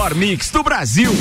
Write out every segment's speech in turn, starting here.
melhor mix do Brasil.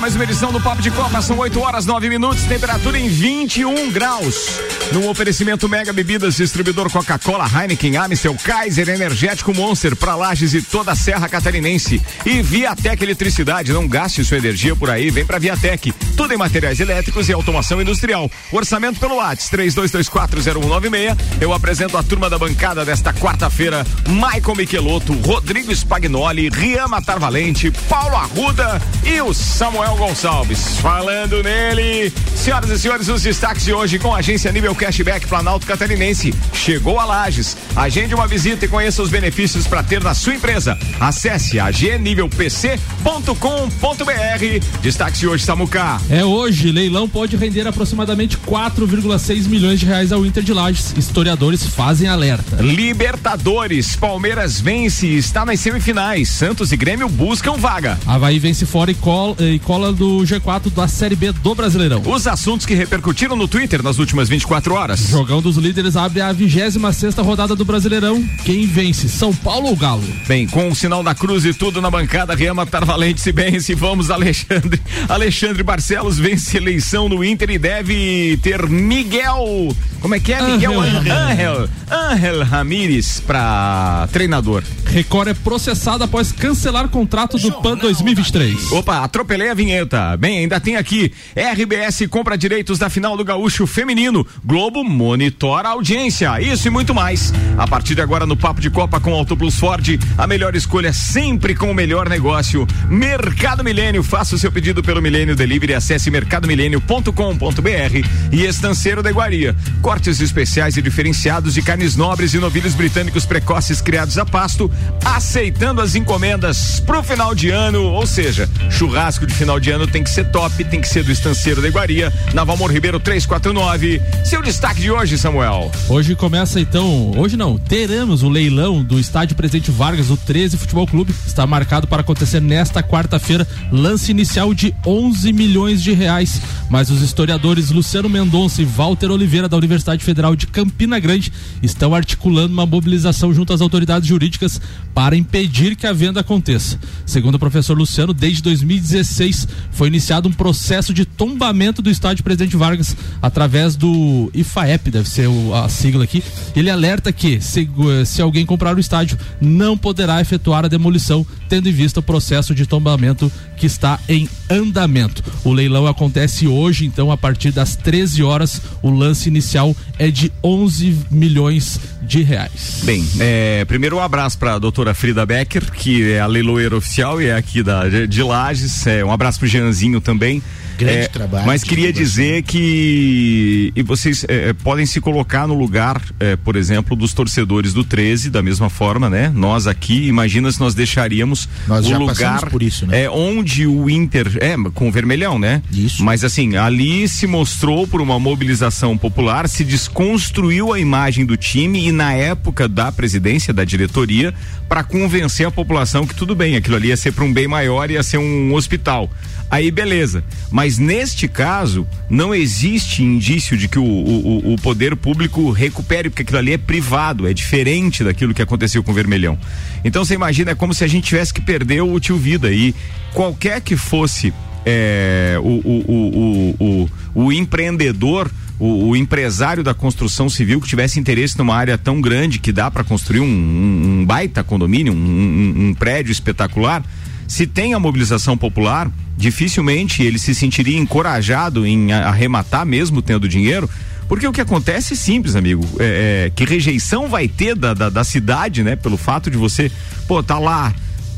mais uma edição do Papo de Copa. São 8 horas 9 minutos, temperatura em 21 graus. No oferecimento Mega Bebidas, distribuidor Coca-Cola, Heineken, Amstel, Kaiser, Energético Monster, para Lages e toda a Serra Catarinense. E Viatec Eletricidade, não gaste sua energia por aí, vem para Viatec. Tudo em materiais elétricos e automação industrial. Orçamento pelo WhatsApp 32240196. Eu apresento a turma da bancada desta quarta-feira: Michael Michelotto, Rodrigo Spagnoli, Rian Matar Valente, Paulo Arruda e o Samuel Gonçalves. Falando nele, senhoras e senhores, os destaques de hoje com a agência Nível Cashback Planalto Catarinense. Chegou a Lages. Agende uma visita e conheça os benefícios para ter na sua empresa. Acesse agnivelpc.com.br. Destaque de hoje, Samuca. É hoje, leilão pode render aproximadamente 4,6 milhões de reais ao Inter de Lages. Historiadores fazem alerta. Libertadores, Palmeiras vence e está nas semifinais. Santos e Grêmio buscam vaga. Havaí vence fora e cola, e cola do G4 da Série B do Brasileirão. Os assuntos que repercutiram no Twitter nas últimas 24 horas. Jogão dos líderes abre a 26 sexta rodada do Brasileirão. Quem vence, São Paulo ou Galo? Bem, com o sinal da cruz e tudo na bancada, Riama Tarvalente se vence. Vamos, Alexandre. Alexandre Barcelos vence eleição no Inter e deve ter Miguel. Como é que é? Miguel Angel. Angel Ramírez para treinador. Record é processado após cancelar contrato do PAN 2023. Opa, atropelei a vinheta. Bem, ainda tem aqui. RBS compra direitos da final do Gaúcho Feminino. Globo monitora a audiência. Isso e muito mais. A partir de agora no Papo de Copa com Auto Plus Ford, a melhor escolha sempre com o melhor negócio. Mercado Milênio. Faça o seu pedido pelo Milênio Delivery. Acesse mercadomilênio.com.br e Estanceiro da Iguaria. Cortes especiais e diferenciados de carnes nobres e novilhos britânicos precoces criados a pasto, aceitando as encomendas pro final de ano, ou seja, churrasco de final de ano tem que ser top, tem que ser do Estanceiro da Iguaria, na Valmor Ribeiro 349. Seu destaque de hoje, Samuel. Hoje começa então, hoje não, teremos o leilão do Estádio Presidente Vargas, o 13 Futebol Clube, está marcado para acontecer nesta quarta-feira, lance inicial de 11 milhões de reais, mas os historiadores Luciano Mendonça e Walter Oliveira da Universidade Federal de Campina Grande estão articulando uma mobilização junto às autoridades jurídicas para impedir que a venda aconteça. Segundo o professor Luciano, desde 2016 foi iniciado um processo de tombamento do estádio Presidente Vargas através do IFAEP, deve ser a sigla aqui. Ele alerta que se, se alguém comprar o estádio não poderá efetuar a demolição, tendo em vista o processo de tombamento que está em andamento. O leilão acontece hoje, então, a partir das 13 horas. O lance inicial é de 11 milhões de reais. Bem, é, primeiro um abraço para a doutora Frida Becker, que é a leiloeira oficial e é aqui da, de Lages. É, um abraço para o Jeanzinho também. Grande é, trabalho. Mas queria dizer que e vocês é, é, podem se colocar no lugar, é, por exemplo, dos torcedores do 13, da mesma forma, né? Nós aqui, imagina se nós deixaríamos nós o lugar por isso, né? é, onde o Inter. É, com o vermelhão, né? Isso. Mas assim, ali se mostrou por uma mobilização popular, se desconstruiu a imagem do time e na época da presidência, da diretoria, para convencer a população que tudo bem, aquilo ali ia ser para um bem maior, ia ser um hospital aí beleza. Mas neste caso, não existe indício de que o, o, o, poder público recupere, porque aquilo ali é privado, é diferente daquilo que aconteceu com o Vermelhão. Então você imagina, é como se a gente tivesse que perder o tio vida. E qualquer que fosse é, o, o, o, o, empreendedor. O, o, empresário da construção civil que tivesse interesse numa área tão grande que dá para construir um, um, um, baita condomínio, um, um, prédio espetacular, se tem a mobilização popular, dificilmente ele se sentiria encorajado em arrematar mesmo tendo dinheiro. Porque o que acontece é simples, amigo. É, é, que rejeição vai ter da, da, da, cidade, né? Pelo fato de você, pô, tá lá.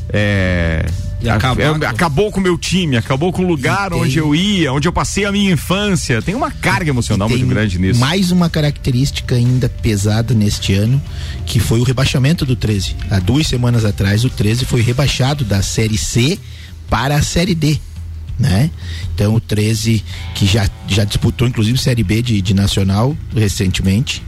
É, é, acabou com o meu time, acabou com o lugar tem, onde eu ia, onde eu passei a minha infância. Tem uma carga emocional muito grande nisso. Mais uma característica ainda pesada neste ano, que foi o rebaixamento do 13. Há duas semanas atrás, o 13 foi rebaixado da Série C para a Série D. Né? Então o 13 que já, já disputou inclusive Série B de, de Nacional recentemente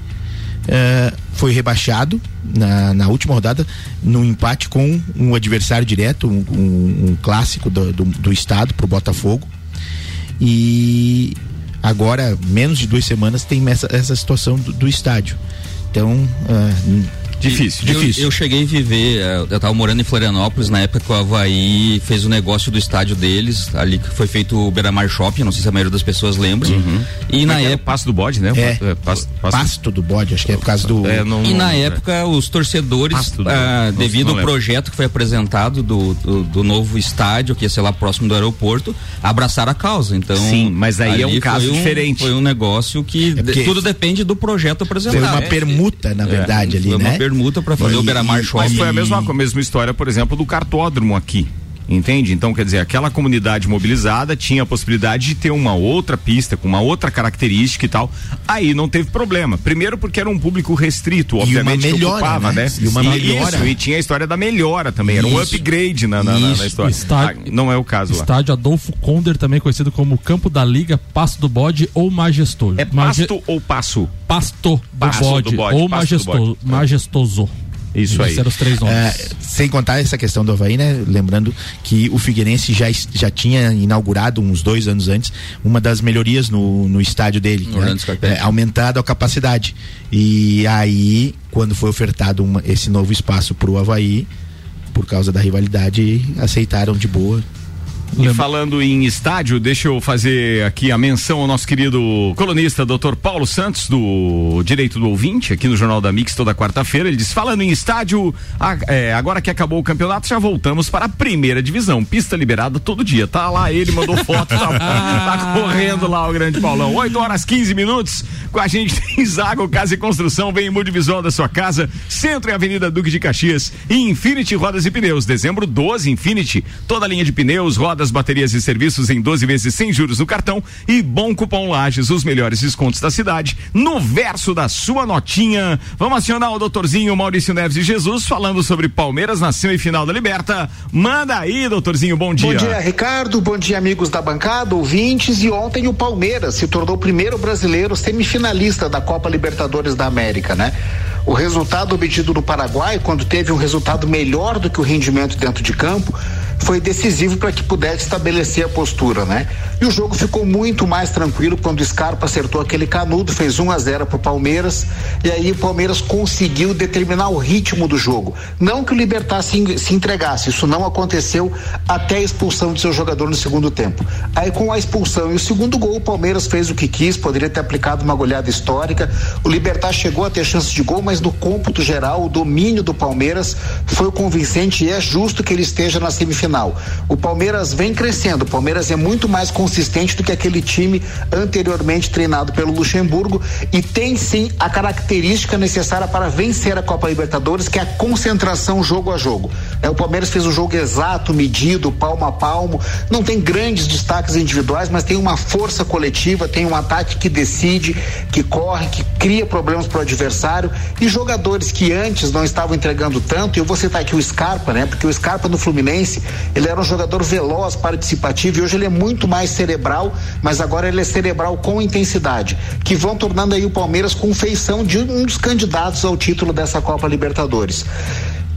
uh, foi rebaixado na, na, última rodada no empate com um adversário direto, um, um, um clássico do, do, do estado para o Botafogo. E agora, menos de duas semanas, tem essa, essa situação do, do estádio. Então, uh, Difícil, eu, difícil. Eu, cheguei a viver, eh, eu tava morando em Florianópolis na época que o Havaí fez o negócio do estádio deles, ali que foi feito o Beira-Mar Shopping, não sei se a maioria das pessoas lembra. Uhum. E na época. Passo do bode, né? É, é pasto, pasto, pasto, do bode, acho que é por causa do. É, não, e não, na é. época os torcedores, ah, devido ao projeto que foi apresentado do, do, do, novo estádio, que ia ser lá próximo do aeroporto, abraçaram a causa. Então. Sim, mas aí é um caso um, diferente. Foi um negócio que é tudo depende do projeto apresentado. Foi uma permuta, na é, verdade, ali, foi né? Uma permuta para fazer o Beira-Mar Shopping. Mas foi a mesma, a mesma história, por exemplo, do cartódromo aqui. Entende? Então, quer dizer, aquela comunidade mobilizada tinha a possibilidade de ter uma outra pista com uma outra característica e tal. Aí não teve problema. Primeiro porque era um público restrito, obviamente, melhora, que ocupava, né? né? E uma melhora. Isso, e tinha a história da melhora também. Era um upgrade na, na, na, na história. Estádio, ah, não é o caso lá. Estádio Adolfo Konder, também conhecido como Campo da Liga, Pasto do Bode ou Majestoso. É pasto ou passo? Pasto do, pasto bode, do bode, ou majestoso, majestoso. Isso aí. os três nomes. É, sem contar essa questão do Havaí, né? Lembrando que o Figueirense já, já tinha inaugurado uns dois anos antes uma das melhorias no, no estádio dele. No né? é, aumentado a capacidade. E aí, quando foi ofertado uma, esse novo espaço para o Havaí, por causa da rivalidade, aceitaram de boa e falando em estádio, deixa eu fazer aqui a menção ao nosso querido colunista, doutor Paulo Santos, do Direito do Ouvinte, aqui no Jornal da Mix, toda quarta-feira. Ele diz: falando em estádio, a, é, agora que acabou o campeonato, já voltamos para a primeira divisão. Pista liberada todo dia. Tá lá ele, mandou foto, tá, tá correndo lá o grande Paulão. 8 horas 15 minutos. Com a gente tem Zago Casa e Construção, vem em multivisual da sua casa, Centro e Avenida Duque de Caxias e Infinity Rodas e Pneus. Dezembro 12, Infinity, toda a linha de pneus, rodas rodas, baterias e serviços em 12 vezes sem juros no cartão e bom cupom Lages, os melhores descontos da cidade, no verso da sua notinha. Vamos acionar o doutorzinho Maurício Neves de Jesus falando sobre Palmeiras na semifinal da Liberta. Manda aí, doutorzinho, bom dia. Bom dia, Ricardo. Bom dia, amigos da bancada, ouvintes. E ontem o Palmeiras se tornou o primeiro brasileiro semifinalista da Copa Libertadores da América, né? O resultado obtido no Paraguai, quando teve um resultado melhor do que o rendimento dentro de campo, foi decisivo para que pudesse estabelecer a postura, né? E o jogo ficou muito mais tranquilo quando o Scarpa acertou aquele canudo, fez 1 a 0 para o Palmeiras, e aí o Palmeiras conseguiu determinar o ritmo do jogo. Não que o Libertar se, se entregasse, isso não aconteceu até a expulsão de seu jogador no segundo tempo. Aí com a expulsão e o segundo gol, o Palmeiras fez o que quis, poderia ter aplicado uma goleada histórica. O Libertar chegou a ter chance de gol, mas no cômputo geral, o domínio do Palmeiras foi convincente e é justo que ele esteja na semifinal. O Palmeiras vem crescendo, o Palmeiras é muito mais consistente do que aquele time anteriormente treinado pelo Luxemburgo e tem sim a característica necessária para vencer a Copa Libertadores, que é a concentração jogo a jogo. É, o Palmeiras fez um jogo exato, medido, palmo a palmo, não tem grandes destaques individuais, mas tem uma força coletiva, tem um ataque que decide, que corre, que cria problemas para o adversário e jogadores que antes não estavam entregando tanto, e eu vou citar aqui o Scarpa, né? Porque o Scarpa no Fluminense, ele era um jogador veloz, participativo, e hoje ele é muito mais cerebral, mas agora ele é cerebral com intensidade, que vão tornando aí o Palmeiras com feição de um dos candidatos ao título dessa Copa Libertadores.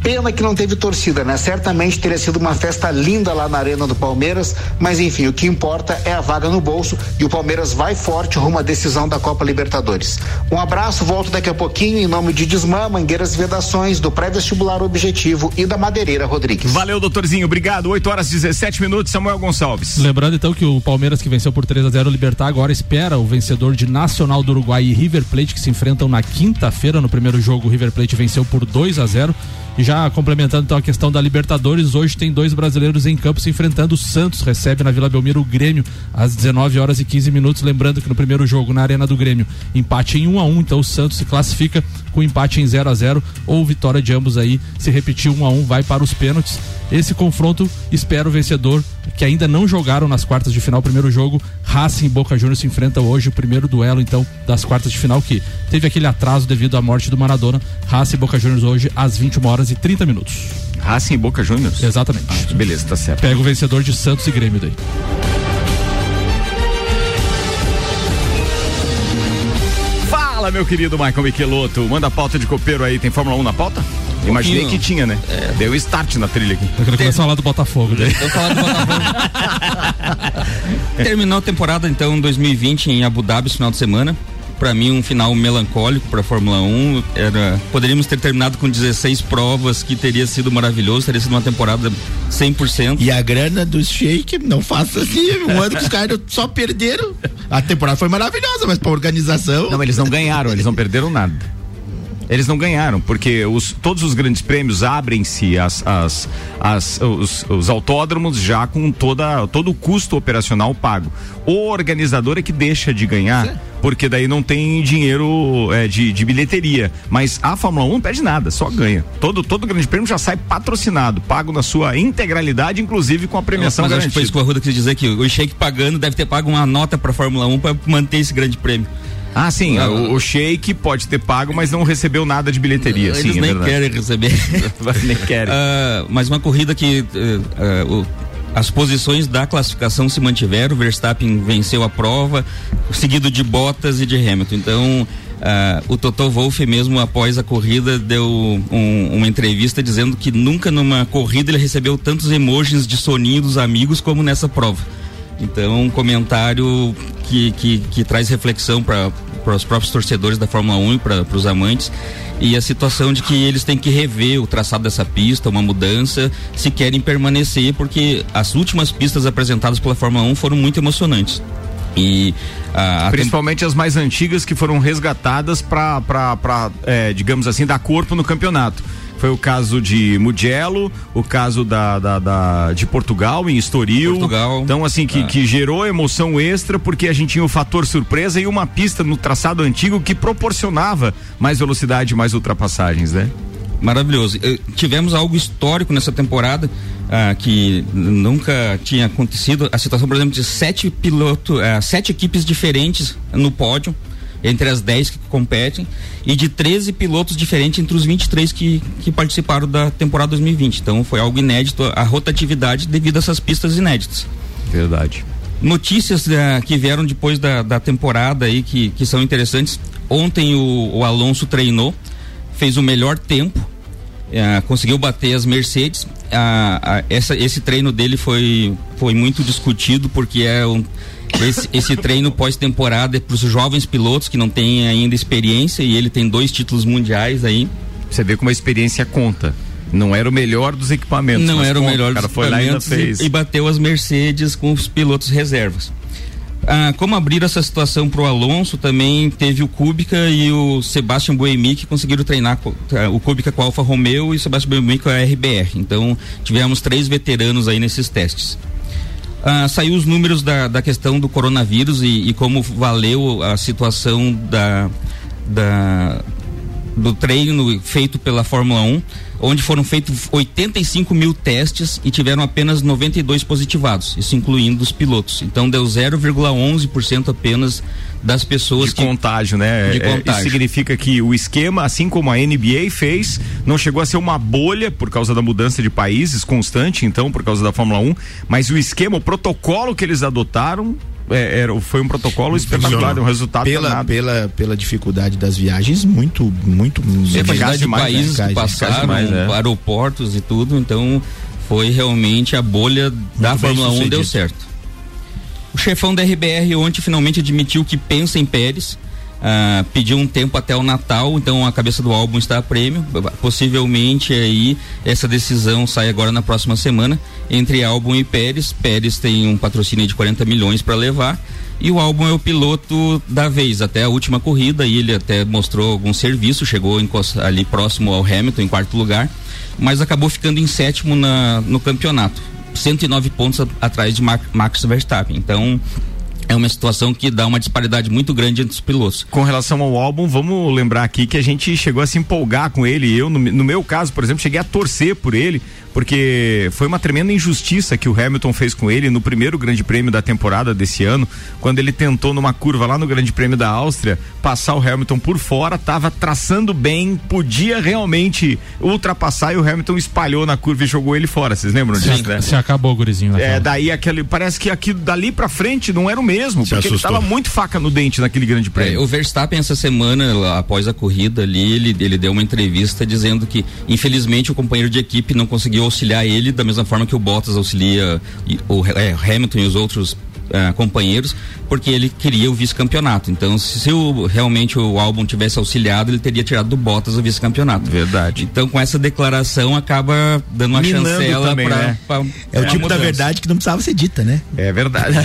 Pena que não teve torcida, né? Certamente teria sido uma festa linda lá na Arena do Palmeiras, mas enfim, o que importa é a vaga no bolso e o Palmeiras vai forte rumo à decisão da Copa Libertadores. Um abraço, volto daqui a pouquinho em nome de Desmã, Mangueiras e Vedações, do Pré-Vestibular Objetivo e da Madeireira Rodrigues. Valeu, doutorzinho, obrigado. 8 horas e 17 minutos, Samuel Gonçalves. Lembrando então que o Palmeiras que venceu por 3 a 0 o Libertar agora espera o vencedor de Nacional do Uruguai e River Plate que se enfrentam na quinta-feira no primeiro jogo. O River Plate venceu por 2 a 0 e já complementando então a questão da Libertadores, hoje tem dois brasileiros em campo se enfrentando. O Santos recebe na Vila Belmiro o Grêmio às 19 horas e 15 minutos. Lembrando que no primeiro jogo, na Arena do Grêmio, empate em 1 a 1 então o Santos se classifica com empate em 0 a 0 ou vitória de ambos aí. Se repetir 1 a 1 vai para os pênaltis. Esse confronto espera o vencedor que ainda não jogaram nas quartas de final. Primeiro jogo, Racing e Boca Juniors se enfrentam hoje, o primeiro duelo então das quartas de final que teve aquele atraso devido à morte do Maradona. Racing e Boca Juniors hoje às 21 horas e 30 minutos. Racing e Boca Juniors? Exatamente. Ah, beleza, tá certo. Pega o vencedor de Santos e Grêmio daí. Fala, meu querido Michael Michelotto. Manda a pauta de copeiro aí. Tem Fórmula 1 na pauta? Um Imaginei que tinha, né? É. Deu start na trilha aqui. Eu queria começar a falar do Botafogo. Né? Eu falar do Botafogo. Terminou a temporada, então, 2020 em Abu Dhabi, final de semana para mim um final melancólico para a Fórmula 1. Era, poderíamos ter terminado com 16 provas, que teria sido maravilhoso, teria sido uma temporada 100%. E a grana dos Shake não faça assim, um ano que os caras só perderam. A temporada foi maravilhosa, mas para organização. Não, eles não ganharam, eles não perderam nada. Eles não ganharam, porque os, todos os grandes prêmios abrem-se as, as, as, os, os autódromos já com toda, todo o custo operacional pago. O organizador é que deixa de ganhar, porque daí não tem dinheiro é, de, de bilheteria. Mas a Fórmula 1 não perde nada, só ganha. Todo, todo grande prêmio já sai patrocinado, pago na sua integralidade, inclusive com a premiação Mas garantida. Acho que foi isso que o Arruda quis dizer que o Sheik pagando deve ter pago uma nota para a Fórmula 1 para manter esse grande prêmio. Ah, sim. Ah, o, o Sheik pode ter pago, mas não recebeu nada de bilheteria. Eles sim, é nem é querem receber. nem querem. Uh, mas uma corrida que uh, uh, as posições da classificação se mantiveram. O Verstappen venceu a prova, seguido de Bottas e de Hamilton. Então. Uh, o Toto Wolff mesmo após a corrida deu um, uma entrevista dizendo que nunca numa corrida ele recebeu tantos emojis de soninho dos amigos como nessa prova. Então, um comentário que, que, que traz reflexão para os próprios torcedores da Fórmula 1 e para os amantes e a situação de que eles têm que rever o traçado dessa pista, uma mudança, se querem permanecer, porque as últimas pistas apresentadas pela Fórmula 1 foram muito emocionantes. E a, a principalmente as mais antigas que foram resgatadas para, é, digamos assim, dar corpo no campeonato. Foi o caso de Mugello, o caso da, da, da de Portugal, em Estoril. Portugal. Então, assim, que, é. que gerou emoção extra, porque a gente tinha o fator surpresa e uma pista no traçado antigo que proporcionava mais velocidade, mais ultrapassagens, né? Maravilhoso. Eh, tivemos algo histórico nessa temporada. Ah, que nunca tinha acontecido a situação, por exemplo, de sete pilotos, ah, sete equipes diferentes no pódio entre as 10 que competem e de 13 pilotos diferentes entre os 23 que, que participaram da temporada 2020. Então foi algo inédito a rotatividade devido a essas pistas inéditas. Verdade. Notícias uh, que vieram depois da, da temporada aí que, que são interessantes. Ontem o, o Alonso treinou, fez o melhor tempo, uh, conseguiu bater as Mercedes. Uh, essa, esse treino dele foi, foi muito discutido porque é um esse, esse treino pós-temporada é para os jovens pilotos que não têm ainda experiência e ele tem dois títulos mundiais aí. Você vê como a experiência conta. Não era o melhor dos equipamentos. Não era conta. o melhor dos cara foi lá e, fez. E, e bateu as Mercedes com os pilotos reservas. Ah, como abrir essa situação para o Alonso, também teve o Kubica e o Sebastian Buemi que conseguiram treinar ah, o Kubica com a Alfa Romeo e o Sebastian Buemi com a RBR. Então, tivemos três veteranos aí nesses testes. Ah, saiu os números da, da questão do coronavírus e, e como valeu a situação da, da, do treino feito pela Fórmula 1, onde foram feitos 85 mil testes e tiveram apenas 92 positivados, isso incluindo os pilotos. Então deu 0,11% apenas das pessoas de que, contágio, né? De é, contágio. Isso significa que o esquema, assim como a NBA fez, não chegou a ser uma bolha por causa da mudança de países constante, então por causa da Fórmula 1, mas o esquema, o protocolo que eles adotaram é, era, foi um protocolo espetacular, um resultado pela, pela, pela dificuldade das viagens, muito, muito. É, de países né? que passaram, mais, é. aeroportos e tudo, então foi realmente a bolha muito da Fórmula 1 deu certo. O chefão da RBR ontem finalmente admitiu que pensa em Pérez. Uh, pediu um tempo até o Natal, então a cabeça do álbum está a prêmio. Possivelmente aí essa decisão sai agora na próxima semana entre álbum e Pérez. Pérez tem um patrocínio de 40 milhões para levar e o álbum é o piloto da vez até a última corrida e ele até mostrou algum serviço, chegou ali próximo ao Hamilton em quarto lugar, mas acabou ficando em sétimo na, no campeonato. 109 pontos a, atrás de Max Verstappen. Então, é uma situação que dá uma disparidade muito grande entre os pilotos. Com relação ao álbum, vamos lembrar aqui que a gente chegou a se empolgar com ele. Eu, no, no meu caso, por exemplo, cheguei a torcer por ele, porque foi uma tremenda injustiça que o Hamilton fez com ele no primeiro Grande Prêmio da temporada desse ano, quando ele tentou numa curva lá no Grande Prêmio da Áustria passar o Hamilton por fora, estava traçando bem, podia realmente ultrapassar e o Hamilton espalhou na curva e jogou ele fora. Vocês lembram disso, né? Se acabou, gurizinho. É, daí aquele parece que aqui dali para frente não era o mesmo mesmo, Se porque assustou. ele tava muito faca no dente naquele grande prêmio. É, o Verstappen essa semana, após a corrida ali, ele, ele deu uma entrevista dizendo que, infelizmente, o companheiro de equipe não conseguiu auxiliar ele da mesma forma que o Bottas auxilia o, é, Hamilton e os outros uh, companheiros, porque ele queria o vice-campeonato. Então, se, se o, realmente o álbum tivesse auxiliado, ele teria tirado do Bottas o vice-campeonato. Verdade. Então, com essa declaração, acaba dando uma Minando chancela também, pra, né? pra, É o tipo da verdade que não precisava ser dita, né? É verdade.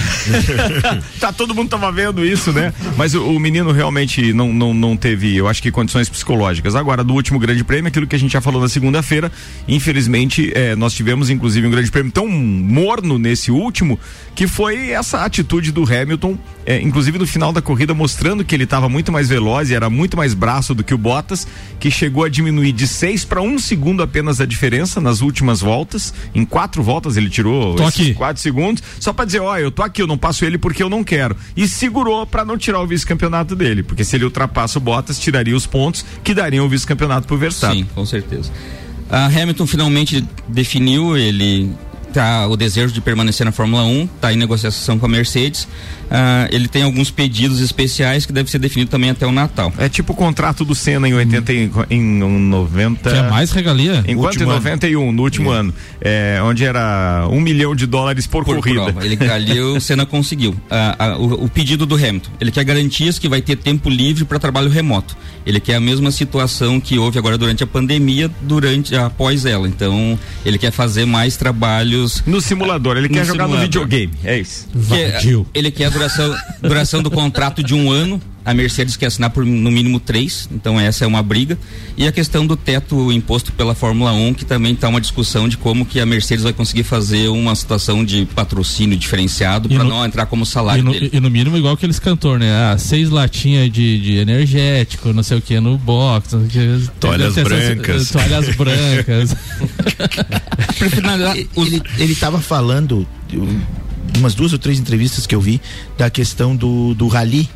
tá, todo mundo tava vendo isso, né? Mas o, o, menino realmente não, não, não teve, eu acho que condições psicológicas. Agora, do último grande prêmio, aquilo que a gente já falou na segunda-feira, infelizmente, é, nós tivemos inclusive um grande prêmio tão morno nesse último, que foi essa essa atitude do Hamilton, é, inclusive no final da corrida, mostrando que ele estava muito mais veloz e era muito mais braço do que o Bottas, que chegou a diminuir de 6 para um segundo apenas a diferença nas últimas voltas. Em quatro voltas ele tirou quatro segundos, só para dizer, ó, eu tô aqui, eu não passo ele porque eu não quero. E segurou para não tirar o vice-campeonato dele, porque se ele ultrapassa o Bottas, tiraria os pontos que dariam o vice-campeonato pro Verstappen. Sim, com certeza. A Hamilton finalmente definiu, ele tá o desejo de permanecer na Fórmula 1, está em negociação com a Mercedes. Uh, ele tem alguns pedidos especiais que deve ser definido também até o Natal. É tipo o contrato do Senna em 80 em, em 90. Que é mais regalia? Enquanto em 91, ano. no último é. ano, é, onde era um milhão de dólares por, por corrida. Prova. Ele ali o Senna conseguiu. Uh, uh, o, o, pedido do Hamilton, ele quer garantias que vai ter tempo livre para trabalho remoto. Ele quer a mesma situação que houve agora durante a pandemia, durante após ela. Então, ele quer fazer mais trabalhos no simulador. Ele quer jogar simulador. no videogame. É isso. Que, ele quer duração, duração do contrato de um ano. A Mercedes quer assinar por no mínimo três, então essa é uma briga. E a questão do teto imposto pela Fórmula 1, que também está uma discussão de como que a Mercedes vai conseguir fazer uma situação de patrocínio diferenciado para não entrar como salário e no, dele. E no mínimo igual aqueles cantor, né? Ah, seis latinhas de, de energético, não sei o que, no box. Toalhas brancas. Toalhas brancas. ele, ele tava falando umas duas ou três entrevistas que eu vi da questão do, do rally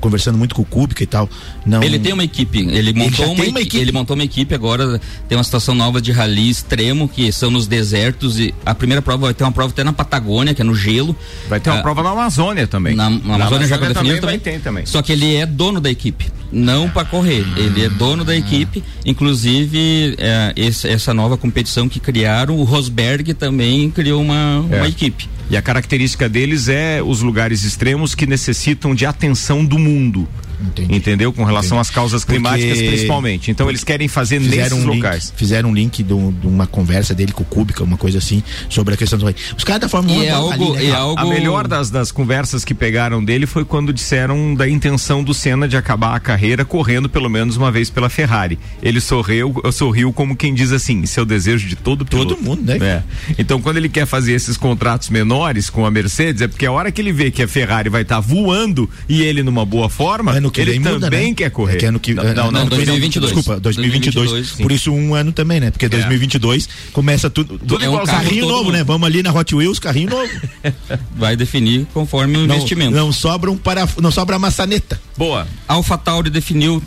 conversando muito com o Kubica e tal. Não... Ele tem uma equipe, ele montou ele uma, uma, equipe. Ele montou uma equipe agora, tem uma situação nova de rally extremo, que são nos desertos e a primeira prova vai ter uma prova até na Patagônia, que é no gelo. Vai ter uma ah, prova na Amazônia também. Na, na, na Amazônia, já definido também. também. também. Só que ele é dono da equipe, não para correr. Ele é dono da equipe, inclusive é, esse, essa nova competição que criaram, o Rosberg também criou uma, é. uma equipe. E a característica deles é os lugares extremos que necessitam de atenção do mundo. Entendi. Entendeu? Com relação Entendi. às causas climáticas, Porque... principalmente. Então eles querem fazer fizeram nesses um locais. Link, fizeram um link de, uma conversa dele com o Kubica, uma coisa assim, sobre a questão do. Os caras da Fórmula 1 é algo, ali, né? é algo... A melhor das, das conversas que pegaram dele foi quando disseram da intenção do Senna de acabar a carreira correndo pelo menos uma vez pela Ferrari. Ele sorriu, sorriu como quem diz assim: seu desejo de todo piloto. Todo mundo, né? É. Então, quando ele quer fazer esses contratos menores com a Mercedes, é porque a hora que ele vê que a Ferrari vai estar tá voando e ele numa boa forma, ano que ele também muda, né? quer correr. É que ano que, não, não, não 2022. Desculpa, 2022. 2022 por isso um ano também, né? Porque 2022 é. começa tudo, tudo é um igual, carrinho novo, né? Vamos ali na Hot Wheels, carrinho novo. Vai definir conforme o não, investimento. Não sobra um para, não sobra maçaneta. Boa. AlphaTauri definiu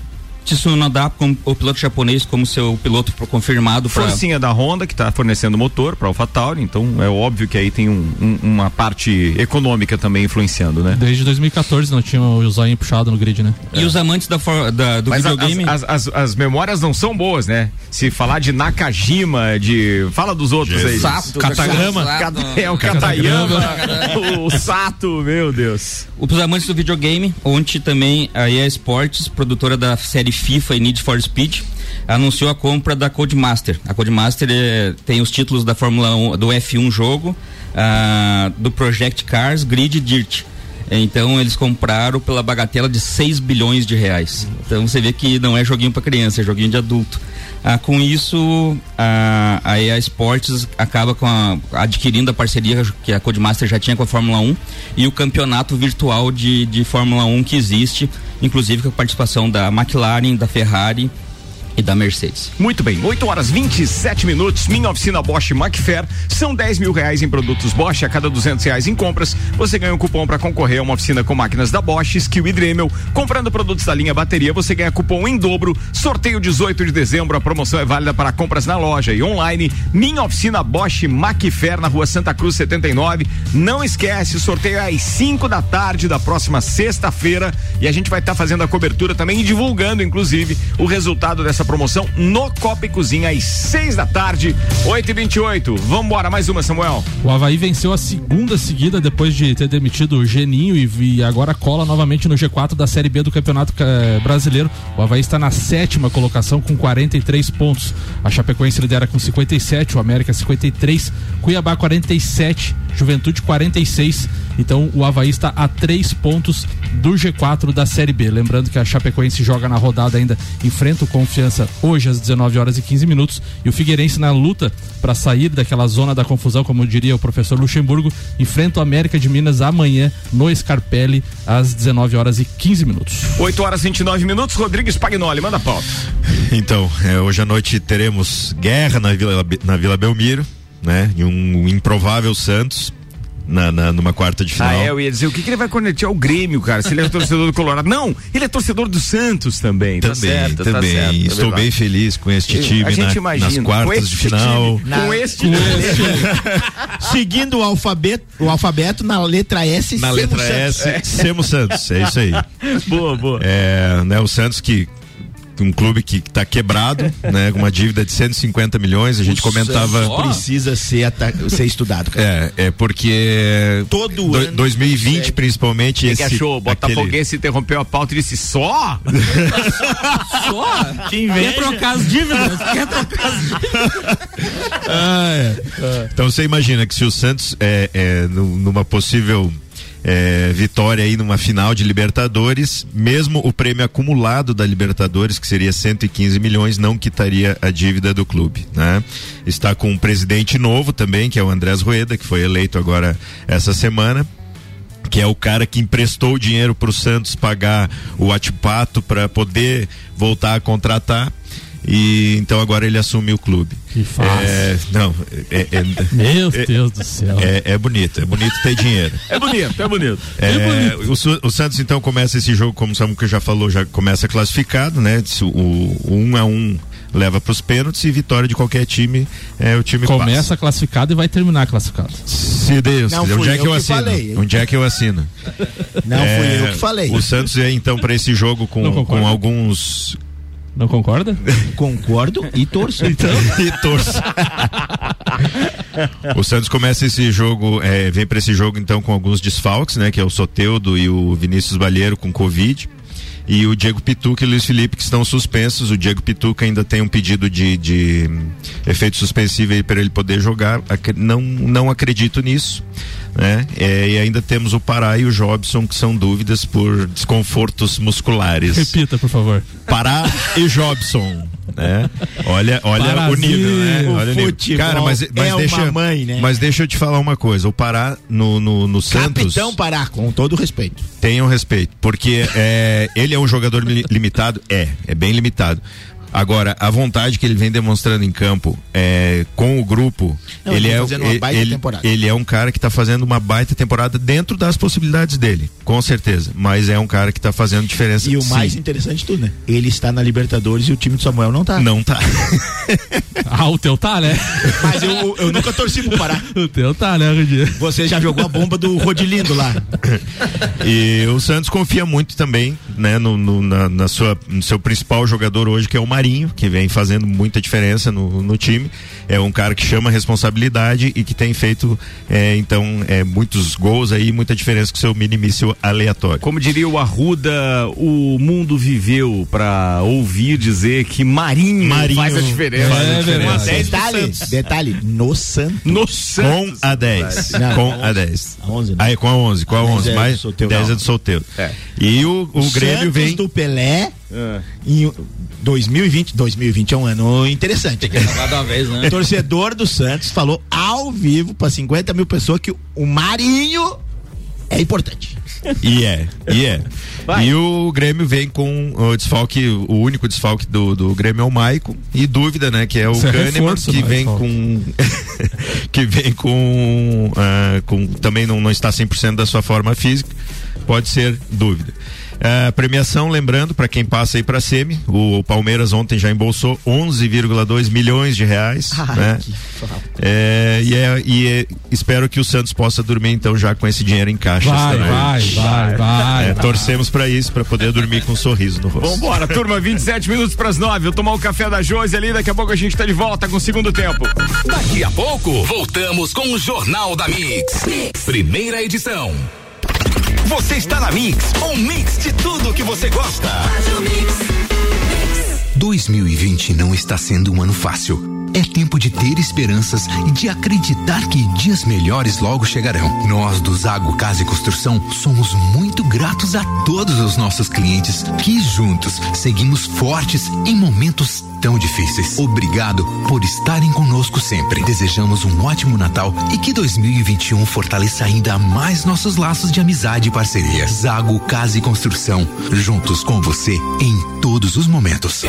Tsunoda como o piloto japonês como seu piloto confirmado para forcinha da Honda que está fornecendo motor para AlphaTauri então é óbvio que aí tem um, um, uma parte econômica também influenciando né? Desde 2014 não tinha o zóio puxado no grid né? E é. os amantes da, da do Mas videogame as, as, as, as, memórias não são boas né? Se falar de Nakajima de fala dos outros Jesus. aí Sato Katagama é o Katayama. O Sato meu Deus. Os amantes do videogame ontem também a EA Sports produtora da série FIFA e Need for Speed, anunciou a compra da Codemaster. A Codemaster é, tem os títulos da Fórmula 1, do F1 jogo, ah, do Project Cars, Grid e Dirt. Então eles compraram pela bagatela de 6 bilhões de reais. Então você vê que não é joguinho para criança, é joguinho de adulto. Ah, com isso, a, a EA Sports acaba a, adquirindo a parceria que a Codemaster já tinha com a Fórmula 1 e o campeonato virtual de, de Fórmula 1 que existe, inclusive com a participação da McLaren, da Ferrari e da Mercedes. Muito bem, 8 horas 27 minutos, minha oficina Bosch Macfair, são 10 mil reais em produtos Bosch, a cada 200 reais em compras, você ganha um cupom para concorrer a uma oficina com máquinas da Bosch, Skill e Dremel, comprando produtos da linha bateria, você ganha cupom em dobro, sorteio 18 de dezembro, a promoção é válida para compras na loja e online, minha oficina Bosch Macfair, na rua Santa Cruz 79, não esquece, o sorteio é às 5 da tarde da próxima sexta-feira. E a gente vai estar tá fazendo a cobertura também e divulgando, inclusive, o resultado dessa promoção no Copa e Cozinha às 6 da tarde, 8 e 28 Vamos embora, mais uma, Samuel. O Havaí venceu a segunda seguida depois de ter demitido o Geninho e, e agora cola novamente no G4 da Série B do Campeonato eh, Brasileiro. O Havaí está na sétima colocação com 43 pontos. A Chapecoense lidera com 57, o América 53, Cuiabá 47, Juventude 46. Então o Havaí está a três pontos do G4 da Série B. Lembrando que a Chapecoense joga na rodada ainda, enfrenta o Confiança hoje às 19 horas e 15 minutos. E o Figueirense na luta para sair daquela zona da confusão, como diria o professor Luxemburgo, enfrenta o América de Minas amanhã no Scarpelli às 19 horas e 15 minutos. 8 horas e 29 minutos. Rodrigues Pagnoli, manda a pauta. Então, é, hoje à noite teremos guerra na Vila, na Vila Belmiro, né? E um improvável Santos na, na, numa quarta de final. Ah, é, eu ia dizer, o que, que ele vai conectar o Grêmio, cara? Se ele é torcedor do Colorado. Não, ele é torcedor do Santos também. Tá também, tá certo, também. Tá certo, Estou bem feliz com este time na, imagina, nas quartas de final. Time, com este time. Seguindo o alfabeto, o alfabeto na letra S, na letra S, Santos. Semos Santos, é isso aí. boa, boa. É, né, o Santos que um clube que está quebrado, né, com uma dívida de 150 milhões. A gente o comentava. Precisa ser, ser estudado, cara. É, é porque. Todo do, ano. 2020, principalmente. Quem esse, que achou? Botafoguense aquele... interrompeu a pauta e disse só? só? Quem vem? Quer trocar as dívidas? Quer trocar as dívidas? ah, é. Então você imagina que se o Santos é, é numa possível é, vitória aí numa final de Libertadores, mesmo o prêmio acumulado da Libertadores, que seria 115 milhões, não quitaria a dívida do clube, né? Está com um presidente novo também, que é o Andrés Rueda, que foi eleito agora essa semana que é o cara que emprestou o dinheiro para o Santos pagar o Atipato para poder voltar a contratar e então agora ele assume o clube. Que fácil. É, não, é, é, Meu é, Deus do céu. É, é, bonito, é bonito ter dinheiro. É bonito, é bonito. É, é bonito. O, o, Santos então começa esse jogo, como o Samuel já falou, já começa classificado, né? O, o um a um leva para os pênaltis e vitória de qualquer time é o time começa passa. classificado e vai terminar classificado. Se Deus, não, onde é que eu, eu assino? Falei, onde é que eu assino? Não é, fui eu que falei. O Santos é então para esse jogo com, com alguns não concorda? Concordo e torço. Então. e torço. o Santos começa esse jogo, é, vem para esse jogo então com alguns desfalques, né? Que é o Soteudo e o Vinícius Balheiro com Covid e o Diego Pituca e o Luiz Felipe que estão suspensos. O Diego Pituca ainda tem um pedido de, de efeito suspensivo aí para ele poder jogar. Não, não acredito nisso né? É, e ainda temos o Pará e o Jobson, que são dúvidas por desconfortos musculares. Repita, por favor. Pará e Jobson. Né? Olha, olha o nível, né? Olha o nível. Cara, mas, mas é deixa, mãe, né? mas deixa eu te falar uma coisa. O Pará no, no, no Santos. Capitão Pará, com todo respeito. Tenham respeito, porque é, ele é um jogador limitado, é, é bem limitado. Agora, a vontade que ele vem demonstrando em campo é, com o grupo, Não, ele, é, ele, ele, é um cara que está fazendo uma baita temporada dentro das possibilidades dele, com certeza. Mas é um cara que está fazendo diferença. E o sim. mais interessante de tudo, né? Ele está na Libertadores e o time do Samuel não tá. Não tá. ah, o teu tá, né? Mas eu, eu nunca torci pro Pará. o teu tá, né, Rudir? Você já jogou a bomba do Rodilindo lá. e o Santos confia muito também, né, no, no, na, na sua, no seu principal jogador hoje, que é o Marinho, que vem fazendo muita diferença no, no time. É um cara que chama responsabilidade e que tem feito, é, então, é, muitos gols aí, muita diferença com seu minimício aleatório. Como diria o Arruda, o mundo viveu para ouvir dizer que Marinho, Marinho faz a diferença. Faz a diferença. É, detalhe, detalhe, no Santos. No Santos. Com a 10. Não, com a 10. 11, né? Aí, com a 11, com a 11, mais 10 é do solteiro. É. E o, o Grêmio Santos vem do Pelé é. em 2020, 2020 é um ano interessante. Tem que uma vez, né? O torcedor do Santos falou ao vivo para 50 mil pessoas que o Marinho é importante. E é, e é. E o Grêmio vem com o desfalque, o único desfalque do, do Grêmio é o Maico. E dúvida, né? Que é o é Kahneman, que vem com. que vem com. Uh, com também não, não está 100% da sua forma física. Pode ser dúvida. É, premiação, lembrando, para quem passa aí para SEMI, o, o, Palmeiras ontem já embolsou 11,2 milhões de reais. Ai, né? É, e, é, e é, espero que o Santos possa dormir então já com esse dinheiro em caixa. Vai, vai, vai, vai, é, Torcemos para isso, para poder dormir com um sorriso no rosto. Vambora, turma, 27 minutos para as 9. Eu tomar o café da Josi ali, daqui a pouco a gente está de volta com o segundo tempo. Daqui a pouco, voltamos com o Jornal da mix. Primeira edição. Você está na Mix, um mix de tudo que você gosta. 2020 não está sendo um ano fácil. É tempo de ter esperanças e de acreditar que dias melhores logo chegarão. Nós do Zago Casa e Construção somos muito gratos a todos os nossos clientes que juntos seguimos fortes em momentos tão difíceis. Obrigado por estarem conosco sempre. Desejamos um ótimo Natal e que 2021 fortaleça ainda mais nossos laços de amizade e parceria. Zago Casa e Construção, juntos com você em todos os momentos.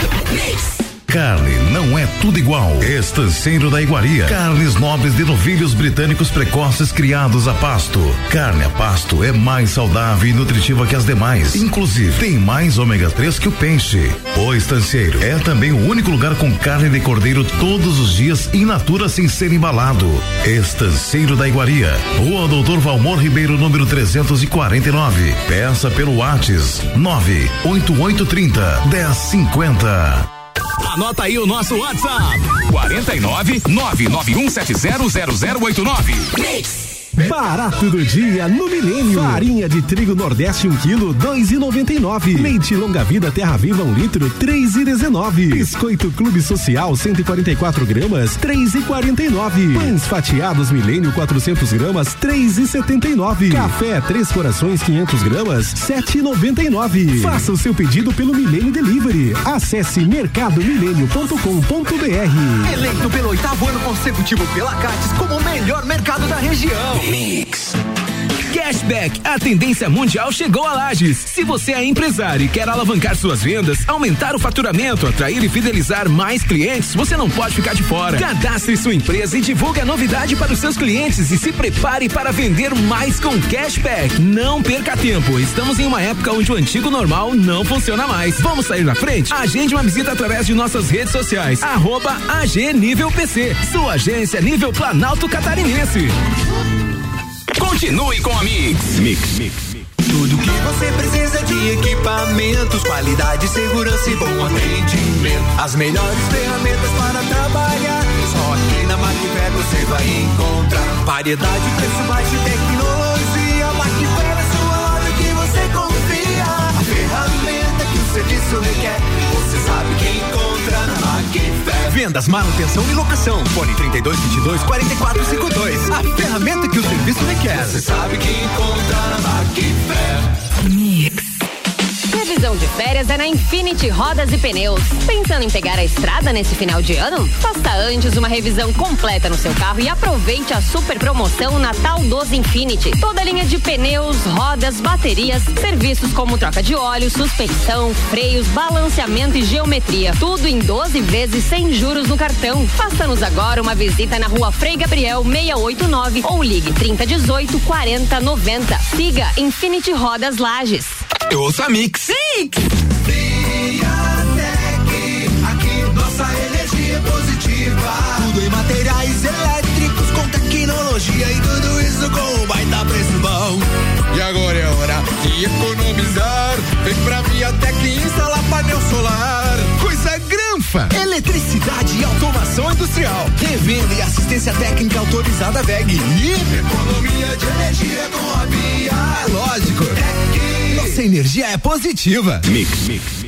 Carne não é tudo igual. Estanceiro da Iguaria. Carnes nobres de novilhos britânicos precoces criados a pasto. Carne a pasto é mais saudável e nutritiva que as demais. Inclusive, tem mais ômega 3 que o peixe. O Estanceiro é também o único lugar com carne de cordeiro todos os dias in natura sem ser embalado. Estanceiro da Iguaria. Rua Doutor Valmor Ribeiro, número 349. Peça pelo WhatsApp 98830 1050. Anota aí o nosso WhatsApp: 49 991700089. Mix. Barato do dia no Milênio. Farinha de trigo Nordeste 1 um quilo, dois e noventa e nove. Leite longa vida Terra Viva um litro, três e dezenove. Biscoito Clube Social 144 gramas, três e quarenta e nove. Pães fatiados Milênio 400 gramas, três e setenta e nove. Café Três Corações 500 gramas, sete e noventa e nove. Faça o seu pedido pelo Milênio Delivery. Acesse mercadomilênio.com.br. Eleito pelo oitavo ano consecutivo pela Cates como o melhor mercado da região. Mix. Cashback, a tendência mundial chegou a Lages. Se você é empresário e quer alavancar suas vendas, aumentar o faturamento, atrair e fidelizar mais clientes, você não pode ficar de fora. Cadastre sua empresa e divulgue a novidade para os seus clientes e se prepare para vender mais com cashback. Não perca tempo. Estamos em uma época onde o antigo normal não funciona mais. Vamos sair na frente? Agende uma visita através de nossas redes sociais. Arroba AG Nível PC. Sua agência nível Planalto Catarinense. Continue com a Mix. Mix, Mix. Tudo que você precisa de equipamentos, qualidade, segurança e bom atendimento. As melhores ferramentas para trabalhar. Só aqui na Macfer você vai encontrar. Variedade, preço baixo e tecnologia. Vendas, manutenção e locação. Fone 32 22 44 52. A ferramenta que o serviço requer. Você sabe que encontra na Macfer. Previsão de férias é na Infinity Rodas e Pneus. Pensando em pegar a estrada nesse final de ano? Faça antes uma revisão completa no seu carro e aproveite a super promoção Natal dos Infinity. Toda linha de pneus, rodas, baterias, serviços como troca de óleo, suspensão, freios, balanceamento e geometria. Tudo em 12 vezes sem juros no cartão. Faça-nos agora uma visita na rua Frei Gabriel 689 ou ligue 3018 4090. Siga Infinity Rodas Lages. Eu ouço a Mix. Mix. aqui nossa energia é positiva. Tudo em materiais elétricos com tecnologia e tudo isso com um baita preço bom. E agora é hora de economizar. Vem pra Viatec e instalar painel solar. Coisa granfa. Eletricidade e automação industrial. Revenda e assistência técnica autorizada VEG. E economia de energia com a Via. É lógico. Tec nossa energia é positiva. Mix, mix, mix.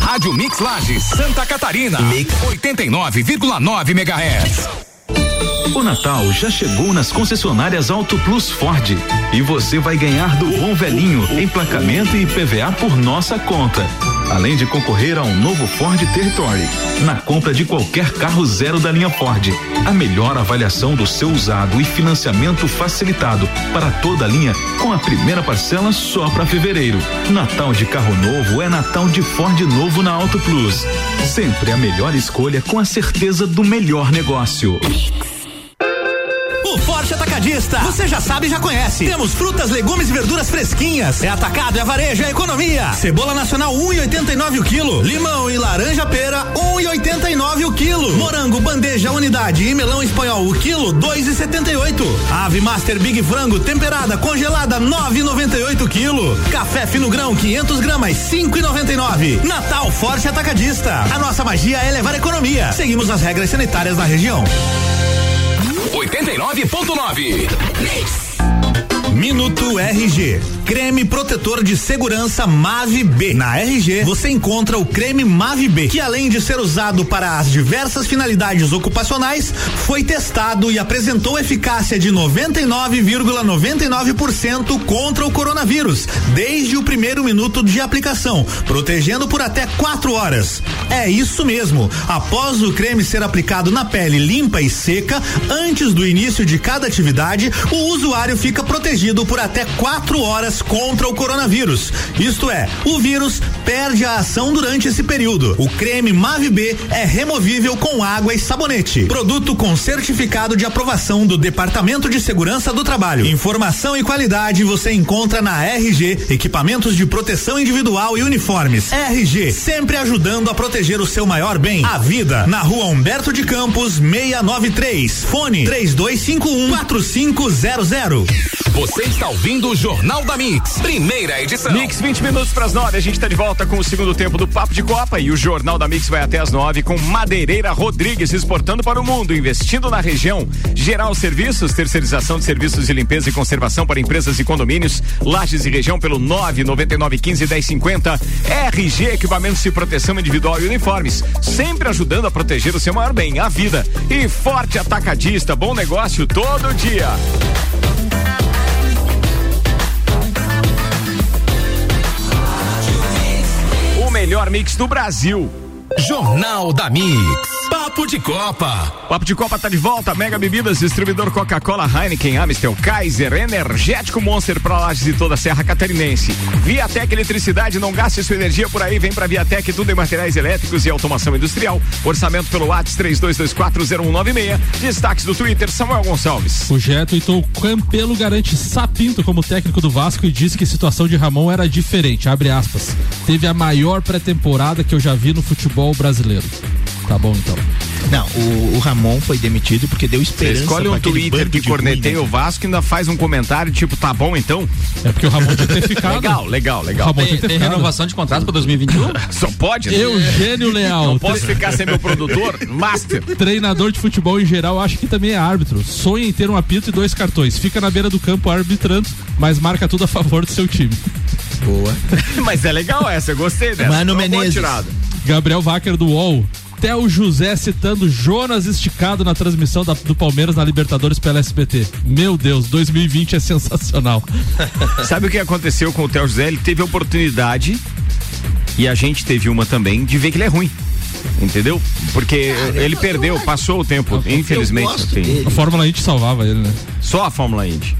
Rádio Mix Lages, Santa Catarina. Mix 89,9 MHz. O Natal já chegou nas concessionárias Auto Plus Ford e você vai ganhar do bom velhinho emplacamento e PVA por nossa conta além de concorrer a um novo Ford Territory. Na compra de qualquer carro zero da linha Ford, a melhor avaliação do seu usado e financiamento facilitado para toda a linha com a primeira parcela só para fevereiro. Natal de carro novo é Natal de Ford novo na Auto Plus. Sempre a melhor escolha com a certeza do melhor negócio. Atacadista. Você já sabe e já conhece. Temos frutas, legumes e verduras fresquinhas. É atacado, é varejo, é economia. Cebola nacional 1,89 o quilo. Limão e laranja pera 1,89 o quilo. Morango, bandeja, unidade e melão espanhol o quilo 2,78. Ave Master Big Frango temperada congelada 9,98 quilo. Café fino grão 500 gramas 5,99. Natal Forte Atacadista. A nossa magia é levar economia. Seguimos as regras sanitárias da região. 89.9. Minuto RG. Creme protetor de segurança Mave B. Na RG, você encontra o creme Mave B, que além de ser usado para as diversas finalidades ocupacionais, foi testado e apresentou eficácia de 99,99% ,99 contra o coronavírus, desde o primeiro minuto de aplicação, protegendo por até quatro horas. É isso mesmo. Após o creme ser aplicado na pele limpa e seca, antes do início de cada atividade, o usuário fica protegido por até quatro horas contra o coronavírus. Isto é, o vírus perde a ação durante esse período. O creme Mavi B é removível com água e sabonete. Produto com certificado de aprovação do Departamento de Segurança do Trabalho. Informação e qualidade você encontra na RG, equipamentos de proteção individual e uniformes. RG, sempre ajudando a proteger o seu maior bem, a vida. Na rua Humberto de Campos, 693. Fone 3251 4500. Você está ouvindo o Jornal da Mix, primeira edição. Mix, 20 minutos para as 9. A gente está de volta com o segundo tempo do Papo de Copa e o Jornal da Mix vai até as 9 com Madeireira Rodrigues exportando para o mundo, investindo na região. Geral Serviços, terceirização de serviços de limpeza e conservação para empresas e condomínios, lajes e região pelo 99915 1050. RG Equipamentos de proteção individual e uniformes, sempre ajudando a proteger o seu maior bem, a vida. E Forte Atacadista, bom negócio todo dia. Melhor mix do Brasil. Jornal da Mix. Papo de Copa. Papo de Copa tá de volta. Mega Bebidas, distribuidor Coca-Cola, Heineken, Amstel, Kaiser, Energético Monster para Lages e toda a Serra Catarinense. Viatec Eletricidade, não gaste sua energia por aí. Vem pra Viatec, tudo em materiais elétricos e automação industrial. Orçamento pelo WhatsApp 32240196. Destaques do Twitter, Samuel Gonçalves. O Geto Itou Campelo garante Sapinto como técnico do Vasco e disse que a situação de Ramon era diferente. Abre aspas. Teve a maior pré-temporada que eu já vi no futebol brasileiro. Tá bom então. Não, o, o, Ramon foi demitido porque deu esperança. Você escolhe um Twitter que corneteia né? o Vasco e ainda faz um comentário tipo, tá bom então? É porque o Ramon tinha ter ficado. legal, legal, legal. Tem, tem renovação de contrato pra 2021? Só pode, né? Eugênio Leal. Não posso ficar sem meu produtor? Master. Treinador de futebol em geral, acho que também é árbitro. Sonha em ter um apito e dois cartões. Fica na beira do campo arbitrando, mas marca tudo a favor do seu time. Boa. mas é legal essa, eu gostei dessa. Mano Menezes. Gabriel Wacker do UOL. Theo José citando Jonas esticado na transmissão da, do Palmeiras na Libertadores pela SBT. Meu Deus, 2020 é sensacional. Sabe o que aconteceu com o Theo José? Ele teve a oportunidade, e a gente teve uma também, de ver que ele é ruim. Entendeu? Porque Cara, ele perdeu, passou o tempo, infelizmente. A Fórmula Indy salvava ele, né? Só a Fórmula Indy.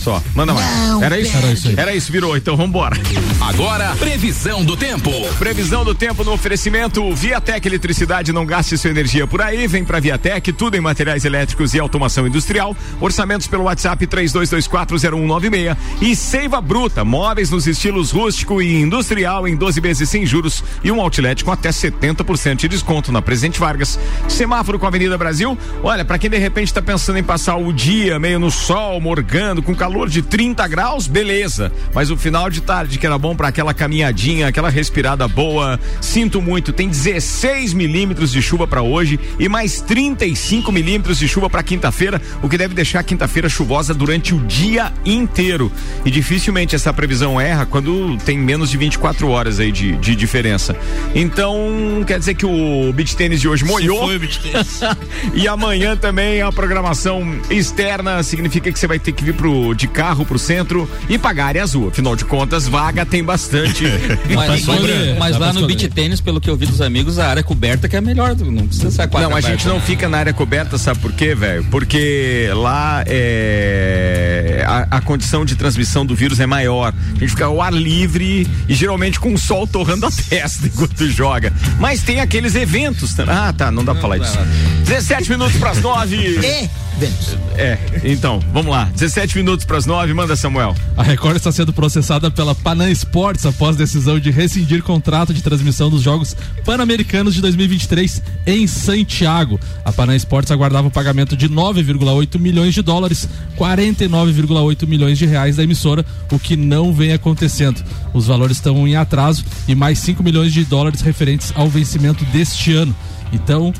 Só. Manda mais. Não, era isso? Era isso, aí. Era isso, virou. Então vambora. Agora, previsão do tempo. Previsão do tempo no oferecimento Viatec Eletricidade. Não gaste sua energia por aí. Vem pra Viatec, tudo em materiais elétricos e automação industrial. Orçamentos pelo WhatsApp 32240196. E Seiva Bruta, móveis nos estilos rústico e industrial em 12 meses sem juros e um outlet com até 70% de desconto na Presidente Vargas. Semáforo com a Avenida Brasil. Olha, para quem de repente tá pensando em passar o dia meio no sol, morgando, com calor de 30 graus, beleza. Mas o final de tarde que era bom para aquela caminhadinha, aquela respirada boa. Sinto muito, tem 16 milímetros de chuva para hoje e mais 35 milímetros de chuva para quinta-feira, o que deve deixar a quinta-feira chuvosa durante o dia inteiro. E dificilmente essa previsão erra quando tem menos de 24 horas aí de, de diferença. Então, quer dizer que o beach tênis de hoje molhou. Foi o beach tênis. e amanhã também a programação externa significa que você vai ter que vir pro, de carro pro centro e pagar área azul. Afinal de contas, vaga tem bastante. mas, mas, mas lá no beach tênis, pelo que eu vi dos amigos, a área coberta que é melhor. Não precisa ser a Não, a gente não né? fica na área coberta, sabe por quê, velho? Porque lá é, a, a, condição de transmissão do vírus é maior. A gente fica ao ar livre e geralmente com o sol torrando a testa enquanto joga. Mas tem aqueles eventos. Ah, tá, não dá pra falar disso. 17 minutos para as 9. Vênus. É, então, vamos lá. 17 minutos para as 9, manda Samuel. A Record está sendo processada pela Panam Sports após decisão de rescindir contrato de transmissão dos Jogos Pan-Americanos de 2023 em Santiago. A Panam Sports aguardava o pagamento de 9,8 milhões de dólares, 49,8 milhões de reais da emissora, o que não vem acontecendo. Os valores estão em atraso e mais 5 milhões de dólares referentes ao vencimento deste ano. Então,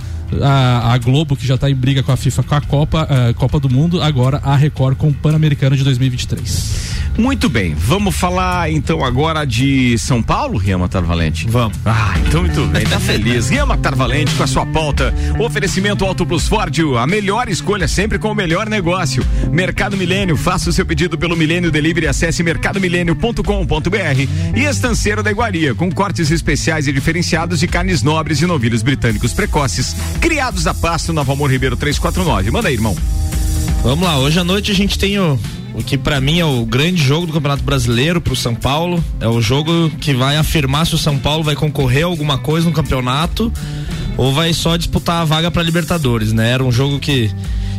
a, a Globo, que já está em briga com a FIFA com a Copa, a Copa do Mundo, agora a Record com o Pan-Americano de 2023. Muito bem, vamos falar então agora de São Paulo, Ria Matar Valente? Vamos. Ah, então muito bem, tá feliz. Ria Matar Valente com a sua pauta. Oferecimento Auto Plus Ford, a melhor escolha sempre com o melhor negócio. Mercado Milênio, faça o seu pedido pelo Milênio Delivery, acesse mercadomilênio.com.br e Estanceiro da Iguaria, com cortes especiais e diferenciados de carnes nobres e novilhos britânicos precoces Criados a pasto, Nova Amor Ribeiro 349. Manda aí, irmão. Vamos lá, hoje à noite a gente tem o, o que para mim é o grande jogo do Campeonato Brasileiro pro São Paulo. É o jogo que vai afirmar se o São Paulo vai concorrer a alguma coisa no campeonato ou vai só disputar a vaga para Libertadores, né? Era um jogo que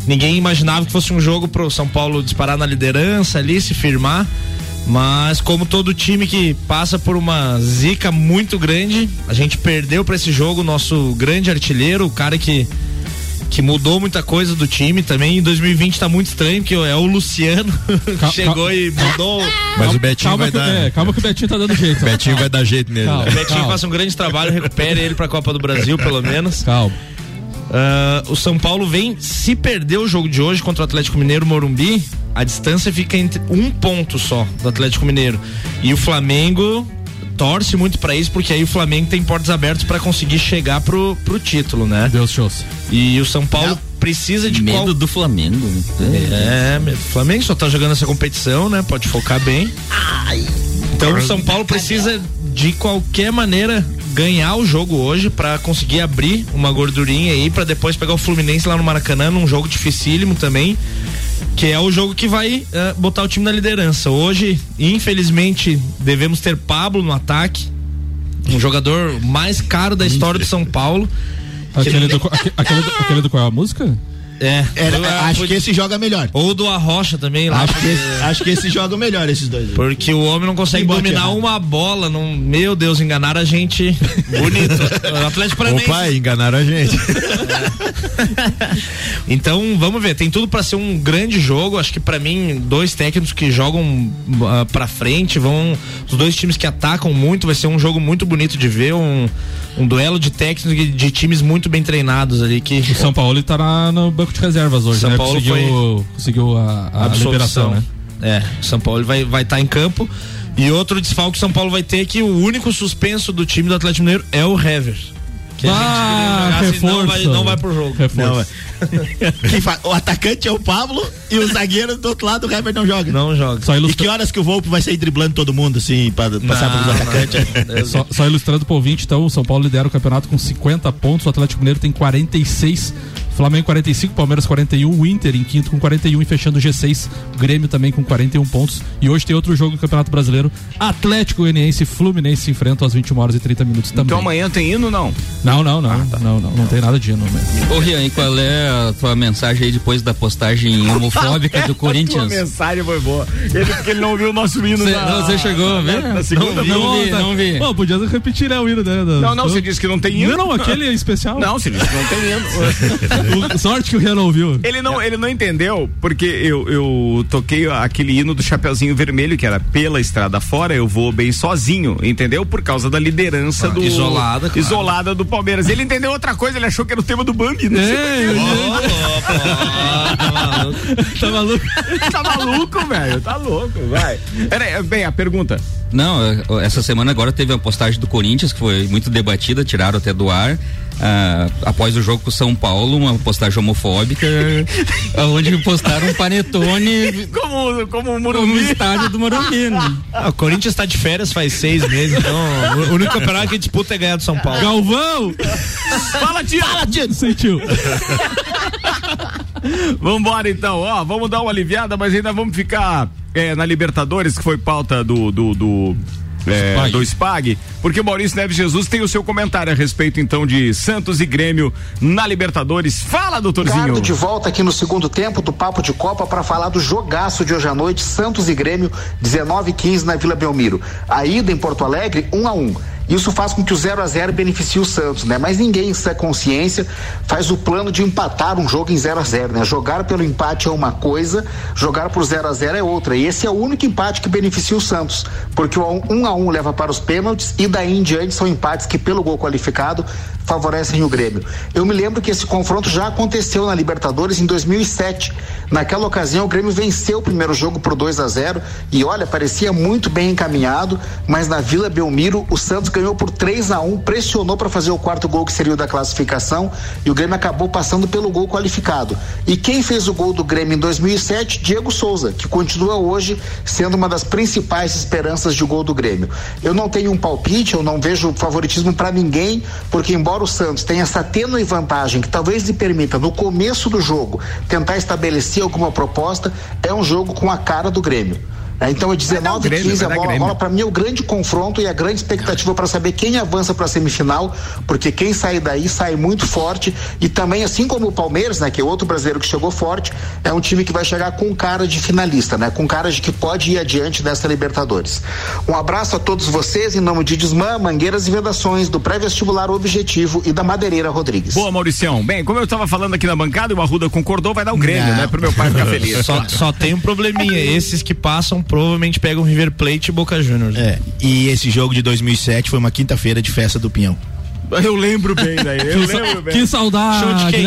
ninguém imaginava que fosse um jogo pro São Paulo disparar na liderança ali, se firmar. Mas como todo time que passa por uma zica muito grande, a gente perdeu para esse jogo nosso grande artilheiro, o cara que que mudou muita coisa do time também. Em 2020 tá muito estranho, que é o Luciano que chegou e mudou. Mas o Betinho calma vai que, dar. É, calma que o Betinho tá dando jeito. O Betinho vai dar jeito nele. Calma, o Betinho calma. faça um grande trabalho, recupere ele pra Copa do Brasil, pelo menos. Calma. Uh, o São Paulo vem, se perder o jogo de hoje contra o Atlético Mineiro Morumbi, a distância fica entre um ponto só do Atlético Mineiro. E o Flamengo torce muito para isso, porque aí o Flamengo tem portas abertas para conseguir chegar pro, pro título, né? Deus shows. E o São Paulo Não. precisa de medo qual... do Flamengo. É, o Flamengo só tá jogando essa competição, né? Pode focar bem. Ai. Então o São Paulo precisa de qualquer maneira ganhar o jogo hoje para conseguir abrir uma gordurinha aí para depois pegar o Fluminense lá no Maracanã num jogo dificílimo também que é o jogo que vai uh, botar o time na liderança. Hoje, infelizmente, devemos ter Pablo no ataque, um jogador mais caro da história do São Paulo. Aquele, do, aquele, do, aquele do qual é a música? É. Era, eu, acho que esse joga melhor. Ou do Arrocha também lá. Acho que, esse, acho que esse joga melhor, esses dois. Porque o homem não consegue dominar uma bola. Não, meu Deus, enganaram a gente bonito. o Atlético Paranaense. Opa, enganaram a gente. então, vamos ver. Tem tudo para ser um grande jogo. Acho que para mim, dois técnicos que jogam uh, pra frente, vão. Os dois times que atacam muito. Vai ser um jogo muito bonito de ver. Um, um duelo de técnicos de, de times muito bem treinados ali. Que... O São Paulo tá na, no banco de reservas hoje, São né? Paulo conseguiu, foi... conseguiu a, a, liberação, né? É, São Paulo vai estar vai tá em campo. E outro desfalque que São Paulo vai ter é que o único suspenso do time do Atlético Mineiro é o Hever. Que ah, a gente não vai, não vai pro jogo. Não, o atacante é o Pablo e o zagueiro do outro lado o Hever não joga. Não joga. Só ilustra... E que horas que o Volpe vai sair driblando todo mundo, assim, para passar pelos atacantes? só, só ilustrando pro ouvinte, então, o São Paulo lidera o campeonato com 50 pontos, o Atlético Mineiro tem 46 Flamengo 45, Palmeiras 41, o Inter em quinto com 41 e fechando o G6, o Grêmio também com 41 pontos. E hoje tem outro jogo do Campeonato Brasileiro, Atlético Goianiense e Fluminense se enfrentam às 21 horas e 30 minutos também. Então amanhã tem hino não? Não, não, não, ah, tá. não, não, não, tem nada de hino. Ô Rian, e qual é a tua mensagem aí depois da postagem homofóbica do Corinthians? A mensagem foi boa. Ele, porque ele não ouviu o nosso hino. Cê, na, você chegou a ver? Na segunda, não, não, vi, não vi. Pô, podia repetir né, o hino, né? Não, não, você disse que não tem hino. Não, não, aquele é especial. Não, você disse que não tem hino. Sorte que o não ouviu. Ele não, ele não entendeu, porque eu, eu toquei aquele hino do Chapeuzinho Vermelho, que era pela estrada fora, eu vou bem sozinho, entendeu? Por causa da liderança ah, do. Isolada, claro. Isolada do Palmeiras. Ele entendeu outra coisa, ele achou que era o tema do Bambi, né? É, tá maluco? tá maluco, velho? Tá louco, vai. Pera bem, a pergunta. Não, essa semana agora teve uma postagem do Corinthians que foi muito debatida, tiraram até do ar. Ah, após o jogo com o São Paulo, uma postagem homofóbica, onde postaram um panetone como, como o Morumbi. no estádio do Morumbi. Né? Ah, o Corinthians está de férias faz seis meses, então o único campeonato que disputa é ganhar do São Paulo. Galvão! Fala, tio! Fala, tio! Sentiu. Vambora então, ó, vamos dar uma aliviada, mas ainda vamos ficar é, na Libertadores, que foi pauta do, do, do é, Spag. do SPAG, porque o Maurício Neves Jesus tem o seu comentário a respeito então de Santos e Grêmio na Libertadores. Fala, doutorzinho. Ricardo de volta aqui no segundo tempo do Papo de Copa para falar do jogaço de hoje à noite, Santos e Grêmio, 19 e 15 na Vila Belmiro. A ida em Porto Alegre, 1 um a 1 um. Isso faz com que o 0 a 0 beneficie o Santos, né? Mas ninguém em consciência faz o plano de empatar um jogo em 0 a 0 né? Jogar pelo empate é uma coisa, jogar por 0 a 0 é outra. E esse é o único empate que beneficia o Santos, porque o 1 a 1 leva para os pênaltis e daí em diante são empates que pelo gol qualificado favorecem o Grêmio. Eu me lembro que esse confronto já aconteceu na Libertadores em 2007. Naquela ocasião, o Grêmio venceu o primeiro jogo por 2 a 0 e olha, parecia muito bem encaminhado, mas na Vila Belmiro o Santos ganhou por 3 a 1 pressionou para fazer o quarto gol que seria o da classificação e o Grêmio acabou passando pelo gol qualificado. E quem fez o gol do Grêmio em 2007? Diego Souza, que continua hoje sendo uma das principais esperanças de gol do Grêmio. Eu não tenho um palpite, eu não vejo favoritismo para ninguém, porque embora o Santos tenha essa tênue vantagem que talvez lhe permita, no começo do jogo, tentar estabelecer alguma proposta, é um jogo com a cara do Grêmio. É, então é 19 e 15, a bola rola. Para mim é o grande confronto e a grande expectativa para saber quem avança para a semifinal, porque quem sair daí sai muito forte. E também, assim como o Palmeiras, né, que é outro brasileiro que chegou forte, é um time que vai chegar com cara de finalista, né, com cara de que pode ir adiante dessa Libertadores. Um abraço a todos vocês, em nome de Desmã, Mangueiras e Vedações, do pré-vestibular Objetivo e da Madeireira Rodrigues. Boa, Mauricião. Bem, como eu estava falando aqui na bancada, o Arruda concordou, vai dar o Grêmio, Não. né, pro meu pai ficar feliz. Só, só tem um probleminha, esses que passam provavelmente pegam River Plate e Boca Juniors. É, e esse jogo de 2007 foi uma quinta-feira de festa do Pinhão. Eu lembro bem daí. Eu lembro bem. Que saudade, show de quem?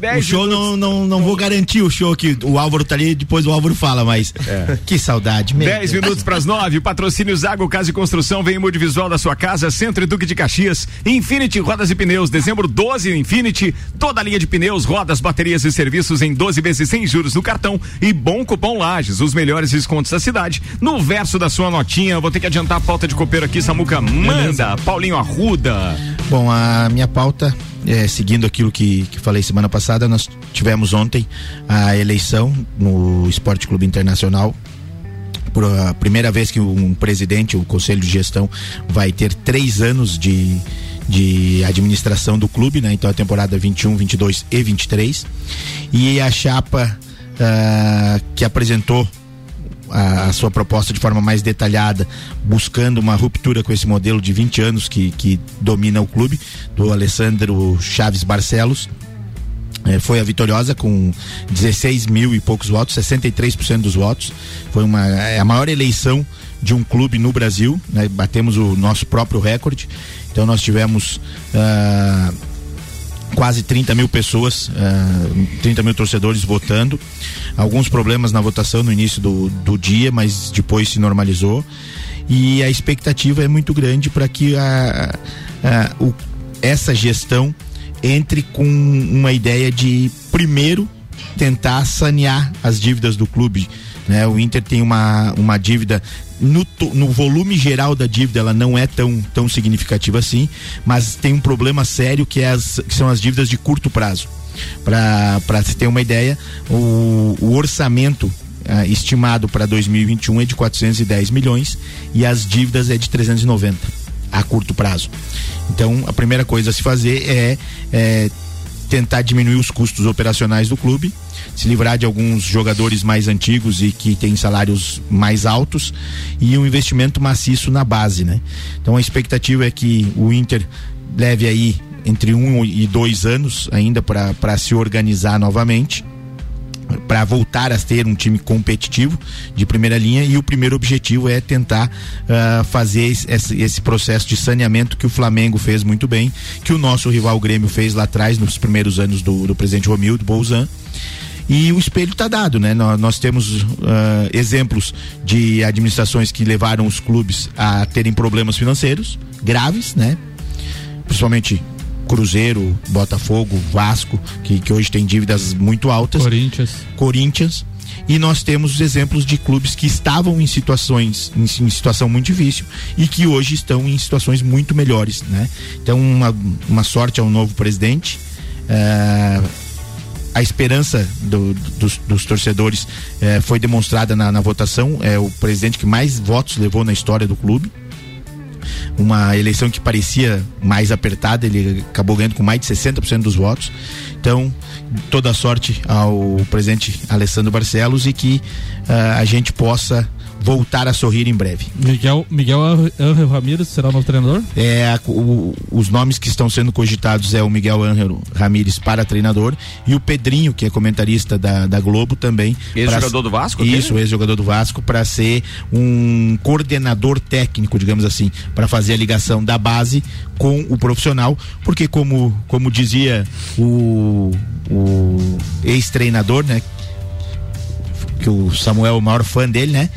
Né, O show não, não, não vou garantir o show que o Álvaro tá ali, depois o Álvaro fala, mas é. que saudade mesmo. 10 minutos para as 9. Patrocínio Zago Casa e Construção vem em visual da sua casa, Centro e Duque de Caxias, Infinity Rodas e Pneus, dezembro 12 Infinity, toda a linha de pneus, rodas, baterias e serviços em 12 vezes sem juros no cartão e bom cupom Lages, os melhores descontos da cidade. No verso da sua notinha, vou ter que adiantar a pauta de copeiro aqui, Samuca manda, Beleza. Paulinho Arruda. Bom, a minha pauta, é, seguindo aquilo que, que falei semana passada, nós tivemos ontem a eleição no Esporte Clube Internacional por a primeira vez que um presidente, o conselho de gestão, vai ter três anos de, de administração do clube, né? Então a temporada 21, 22 e 23. E a chapa uh, que apresentou a, sua proposta de forma mais detalhada, buscando uma ruptura com esse modelo de 20 anos que, que domina o clube, do Alessandro Chaves Barcelos. É, foi a vitoriosa com 16 mil e poucos votos, 63% dos votos. Foi uma, é a maior eleição de um clube no Brasil, né? batemos o nosso próprio recorde. Então nós tivemos. Uh, quase 30 mil pessoas, uh, eh, 30 mil torcedores votando. Alguns problemas na votação no início do, do dia, mas depois se normalizou. E a expectativa é muito grande para que a, a, o, essa gestão entre com uma ideia de, primeiro, tentar sanear as dívidas do clube. Né? O Inter tem uma, uma dívida no, no, volume geral da dívida ela não é tão, tão significativa assim, mas tem um problema sério que, é as, que são as dívidas de curto prazo. Para se ter uma ideia, o, o orçamento uh, estimado para 2021 é de 410 milhões e as dívidas é de 390 a curto prazo. Então, a primeira coisa a se fazer é, é tentar diminuir os custos operacionais do clube, se livrar de alguns jogadores mais antigos e que têm salários mais altos e um investimento maciço na base, né? Então a expectativa é que o Inter leve aí entre um e dois anos ainda para se organizar novamente para voltar a ter um time competitivo de primeira linha e o primeiro objetivo é tentar uh, fazer esse, esse, processo de saneamento que o Flamengo fez muito bem, que o nosso rival Grêmio fez lá atrás nos primeiros anos do, do presidente Romildo Bolzan e o espelho está dado, né? Nós, nós temos uh, exemplos de administrações que levaram os clubes a terem problemas financeiros graves, né? Principalmente Cruzeiro, Botafogo, Vasco, que, que hoje tem dívidas muito altas. Corinthians. Corinthians. E nós temos os exemplos de clubes que estavam em situações, em, em, situação muito difícil e que hoje estão em situações muito melhores, né? Então, uma, uma sorte ao novo presidente. Uh, a esperança do, dos, dos, torcedores eh, foi demonstrada na, na votação. É o presidente que mais votos levou na história do clube uma eleição que parecia mais apertada, ele acabou ganhando com mais de 60% dos votos. Então, toda sorte ao presidente Alessandro Barcelos e que uh, a gente possa voltar a sorrir em breve. Miguel, Miguel Angel Ramírez será o novo treinador? É, o, os nomes que estão sendo cogitados é o Miguel Angel Ramírez para treinador e o Pedrinho, que é comentarista da, da Globo também. Ex-jogador do Vasco? Isso, ex-jogador do Vasco, para ser um coordenador técnico, digamos assim, para fazer a ligação da base com o profissional, porque como, como dizia o, o ex-treinador, né? Que o Samuel é o maior fã dele, né?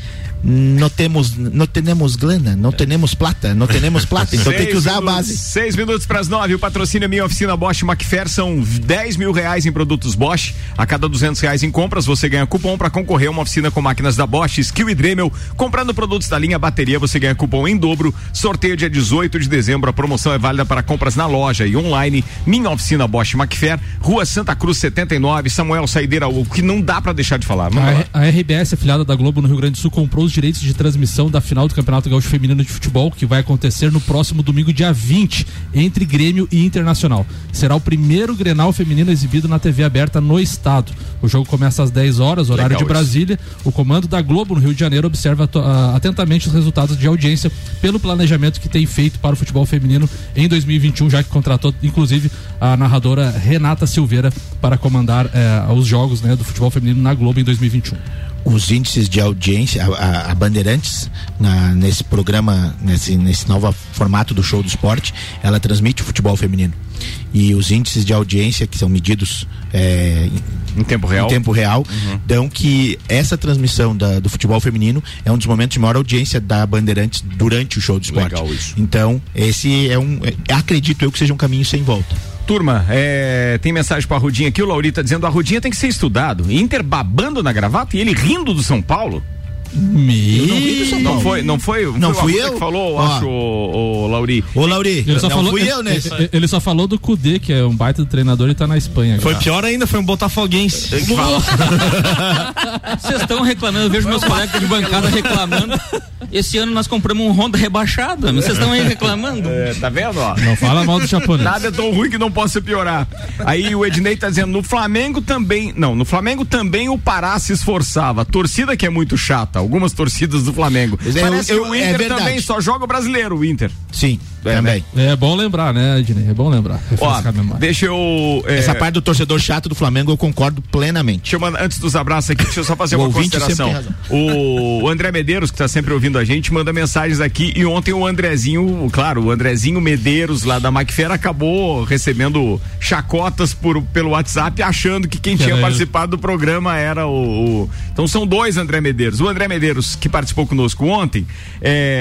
Não temos, não temos grana, não temos plata, não temos plata, então tem que usar minutos, a base. Seis minutos para as nove, o patrocínio é Minha Oficina Bosch Macfer são 10 mil reais em produtos Bosch. A cada duzentos reais em compras, você ganha cupom para concorrer a uma oficina com máquinas da Bosch, Skill e Dremel. Comprando produtos da linha bateria, você ganha cupom em dobro. Sorteio dia 18 de dezembro. A promoção é válida para compras na loja e online. Minha Oficina Bosch Macfer, Rua Santa Cruz 79, Samuel Saideira, o que não dá para deixar de falar. A, a RBS, afiliada da Globo no Rio Grande do Sul, comprou os direitos de transmissão da final do Campeonato Gaúcho Feminino de Futebol, que vai acontecer no próximo domingo, dia 20, entre Grêmio e Internacional. Será o primeiro Grenal feminino exibido na TV aberta no estado. O jogo começa às 10 horas, horário Legal de Brasília. Isso. O comando da Globo no Rio de Janeiro observa uh, atentamente os resultados de audiência pelo planejamento que tem feito para o futebol feminino em 2021, já que contratou inclusive a narradora Renata Silveira para comandar uh, os jogos né, do futebol feminino na Globo em 2021 os índices de audiência, a, a Bandeirantes, na, nesse programa, nesse, nesse novo formato do show do esporte, ela transmite o futebol feminino. E os índices de audiência, que são medidos é, em tempo real, em tempo real uhum. dão que essa transmissão da, do futebol feminino é um dos momentos de maior audiência da Bandeirantes durante o show do esporte. Legal isso. Então, esse é um. É, acredito eu que seja um caminho sem volta. Turma, é, tem mensagem pra Rudinha aqui, o Laurita dizendo a Rudinha tem que ser estudado. Inter babando na gravata e ele rindo do São Paulo. Me... Não foi, não foi, não foi fui eu que falou, acho, o, o Lauri. Ô, Lauri, ele só não falou, fui ele, eu nesse. Ele, ele, só falou do Cudê, que é um baita do treinador e tá na Espanha. Foi pior ainda, foi um botafoguense. Vocês estão reclamando, eu vejo meus colegas de bancada reclamando. Esse ano nós compramos um Honda rebaixado, vocês estão aí reclamando. É, tá vendo, ó? Não fala mal do japonês. Nada é tão ruim que não possa piorar. Aí o Ednei tá dizendo, no Flamengo também, não, no Flamengo também o Pará se esforçava. A torcida que é muito chata, algumas torcidas do Flamengo. É, Parece eu, que o é Inter é também só joga o brasileiro, o Inter. Sim, também. É bom lembrar, né, Ednei? É bom lembrar. Ó, deixa eu. É... Essa parte do torcedor chato do Flamengo eu concordo plenamente. Deixa eu mandar, antes dos abraços aqui, deixa eu só fazer o uma consideração. O André Medeiros, que tá sempre ouvindo a gente, manda mensagens aqui. E ontem o Andrezinho, claro, o Andrezinho Medeiros lá da Macfera acabou recebendo chacotas por, pelo WhatsApp, achando que quem que tinha participado do programa era o, o, Então são dois André Medeiros. O André Medeiros, que participou conosco ontem,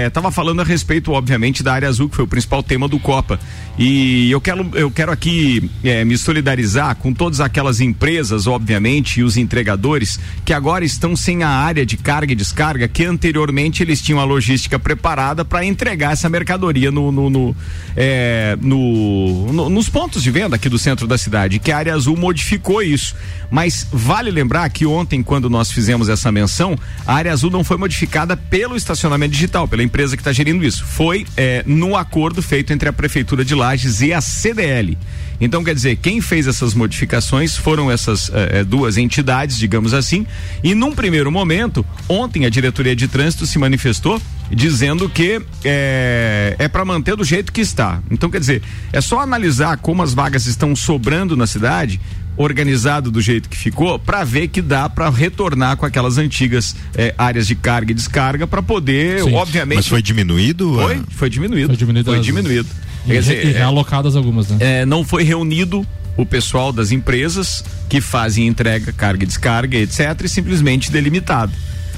estava é, falando a respeito, obviamente, da área azul, que foi o principal tema do Copa. E eu quero, eu quero aqui é, me solidarizar com todas aquelas empresas, obviamente, e os entregadores que agora estão sem a área de carga e descarga que anteriormente eles tinham a logística preparada para entregar essa mercadoria no, no, no, é, no, no, nos pontos de venda aqui do centro da cidade, que a área azul modificou isso. Mas vale lembrar que ontem, quando nós fizemos essa menção, a área azul não foi modificada pelo estacionamento digital, pela empresa que está gerindo isso. Foi é, no acordo feito entre a Prefeitura de Lages e a CDL. Então, quer dizer, quem fez essas modificações foram essas eh, eh, duas entidades, digamos assim, e num primeiro momento, ontem a diretoria de trânsito se manifestou dizendo que é, é para manter do jeito que está. Então, quer dizer, é só analisar como as vagas estão sobrando na cidade organizado do jeito que ficou para ver que dá para retornar com aquelas antigas eh, áreas de carga e descarga para poder, Sim. obviamente. Mas foi diminuído? Foi, foi diminuído. Foi diminuído. Foi diminuído. Quer dizer, e realocadas algumas, né? É, não foi reunido o pessoal das empresas que fazem entrega, carga e descarga, etc., e simplesmente delimitado.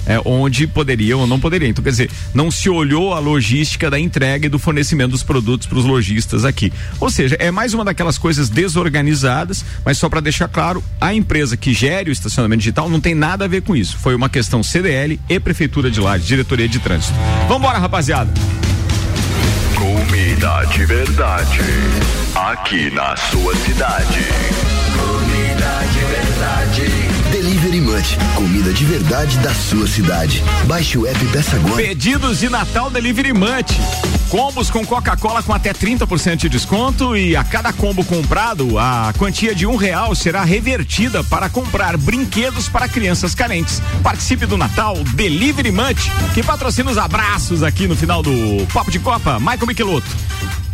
É, onde poderia ou não poderia. Então, quer dizer, não se olhou a logística da entrega e do fornecimento dos produtos para os lojistas aqui. Ou seja, é mais uma daquelas coisas desorganizadas, mas só para deixar claro, a empresa que gere o estacionamento digital não tem nada a ver com isso. Foi uma questão CDL e Prefeitura de Lages, Diretoria de Trânsito. Vambora, rapaziada! Comida de verdade. Aqui na sua cidade. Comida de verdade. Delivery Comida de verdade da sua cidade. Baixe o app e peça agora. Pedidos de Natal Delivery Munch. Combos com Coca-Cola com até 30% de desconto e a cada combo comprado, a quantia de um real será revertida para comprar brinquedos para crianças carentes. Participe do Natal Delivery Munch, que patrocina os abraços aqui no final do Papo de Copa. Michael Michelotto.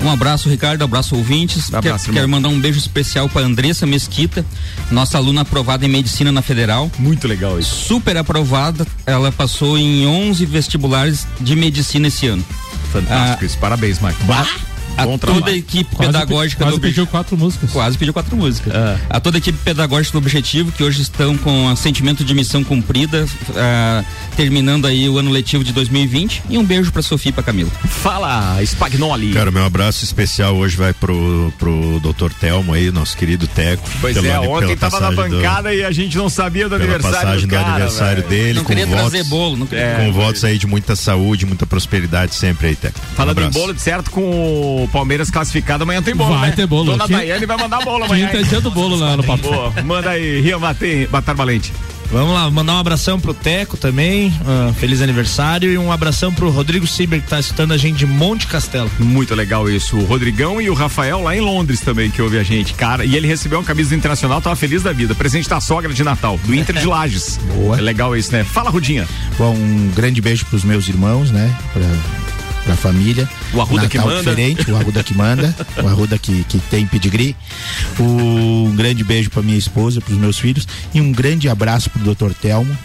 Um abraço, Ricardo, abraço ouvintes. Um abraço, quero, quero mandar um beijo especial para Andressa Mesquita, nossa aluna aprovada em medicina na Federal. Muito legal isso. Super aprovada. Ela passou em 11 vestibulares de medicina esse ano. Fantástico ah, isso. Parabéns. Bah a Bom toda a equipe quase pedagógica quase do pediu quatro músicas. Quase pediu quatro músicas. É. A toda a equipe pedagógica do Objetivo, que hoje estão com o sentimento de missão cumprida, uh, terminando aí o ano letivo de 2020. E um beijo pra Sofia e pra Camila. Fala, Spagnoli. Cara, meu abraço especial hoje vai pro, pro doutor Telmo aí, nosso querido Teco. Pois é, ontem tava na bancada do, e a gente não sabia do aniversário passagem do, cara, do aniversário véio. dele. Não queria votos, trazer bolo, não queria. É, com votos aí de muita saúde, muita prosperidade sempre aí, Teco. Falando um em bolo, de certo, com o Palmeiras classificado amanhã tem bolo. Vai né? ter bolo. Dona Daiane vai mandar bolo amanhã. Quinta é dia do bolo lá no papo. Boa, manda aí, Ria Batar Valente. Vamos lá, mandar um abração pro Teco também, uh, feliz aniversário e um abração pro Rodrigo Ciber que tá escutando a gente de Monte Castelo. Muito legal isso, o Rodrigão e o Rafael lá em Londres também que ouve a gente, cara, e ele recebeu uma camisa Internacional, tava feliz da vida, presente da sogra de Natal, do Inter de Lages. Boa. É legal isso, né? Fala, Rudinha. Bom, um grande beijo pros meus irmãos, né? Pra pra família. O Arruda Natal que manda. diferente, o Arruda que manda, o Arruda que, que tem pedigree. Um grande beijo pra minha esposa, pros meus filhos e um grande abraço pro Dr. Telmo,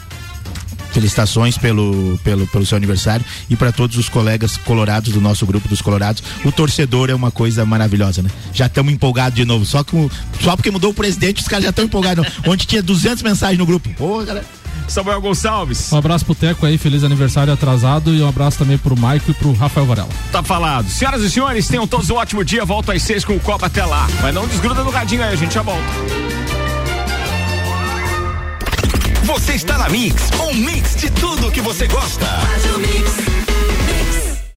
felicitações pelo, pelo, pelo seu aniversário e para todos os colegas colorados do nosso grupo dos colorados. O torcedor é uma coisa maravilhosa, né? Já estamos empolgados de novo. Só, que, só porque mudou o presidente, os caras já estão empolgados. Onde tinha 200 mensagens no grupo. Pô, galera. Samuel Gonçalves. Um abraço pro Teco aí, feliz aniversário atrasado e um abraço também pro Maico e pro Rafael Varela. Tá falado. Senhoras e senhores, tenham todos um ótimo dia. Volto às seis com o Copa até lá. Mas não desgruda do radinho aí, a gente já volta. Você está na Mix, um mix de tudo que você gosta.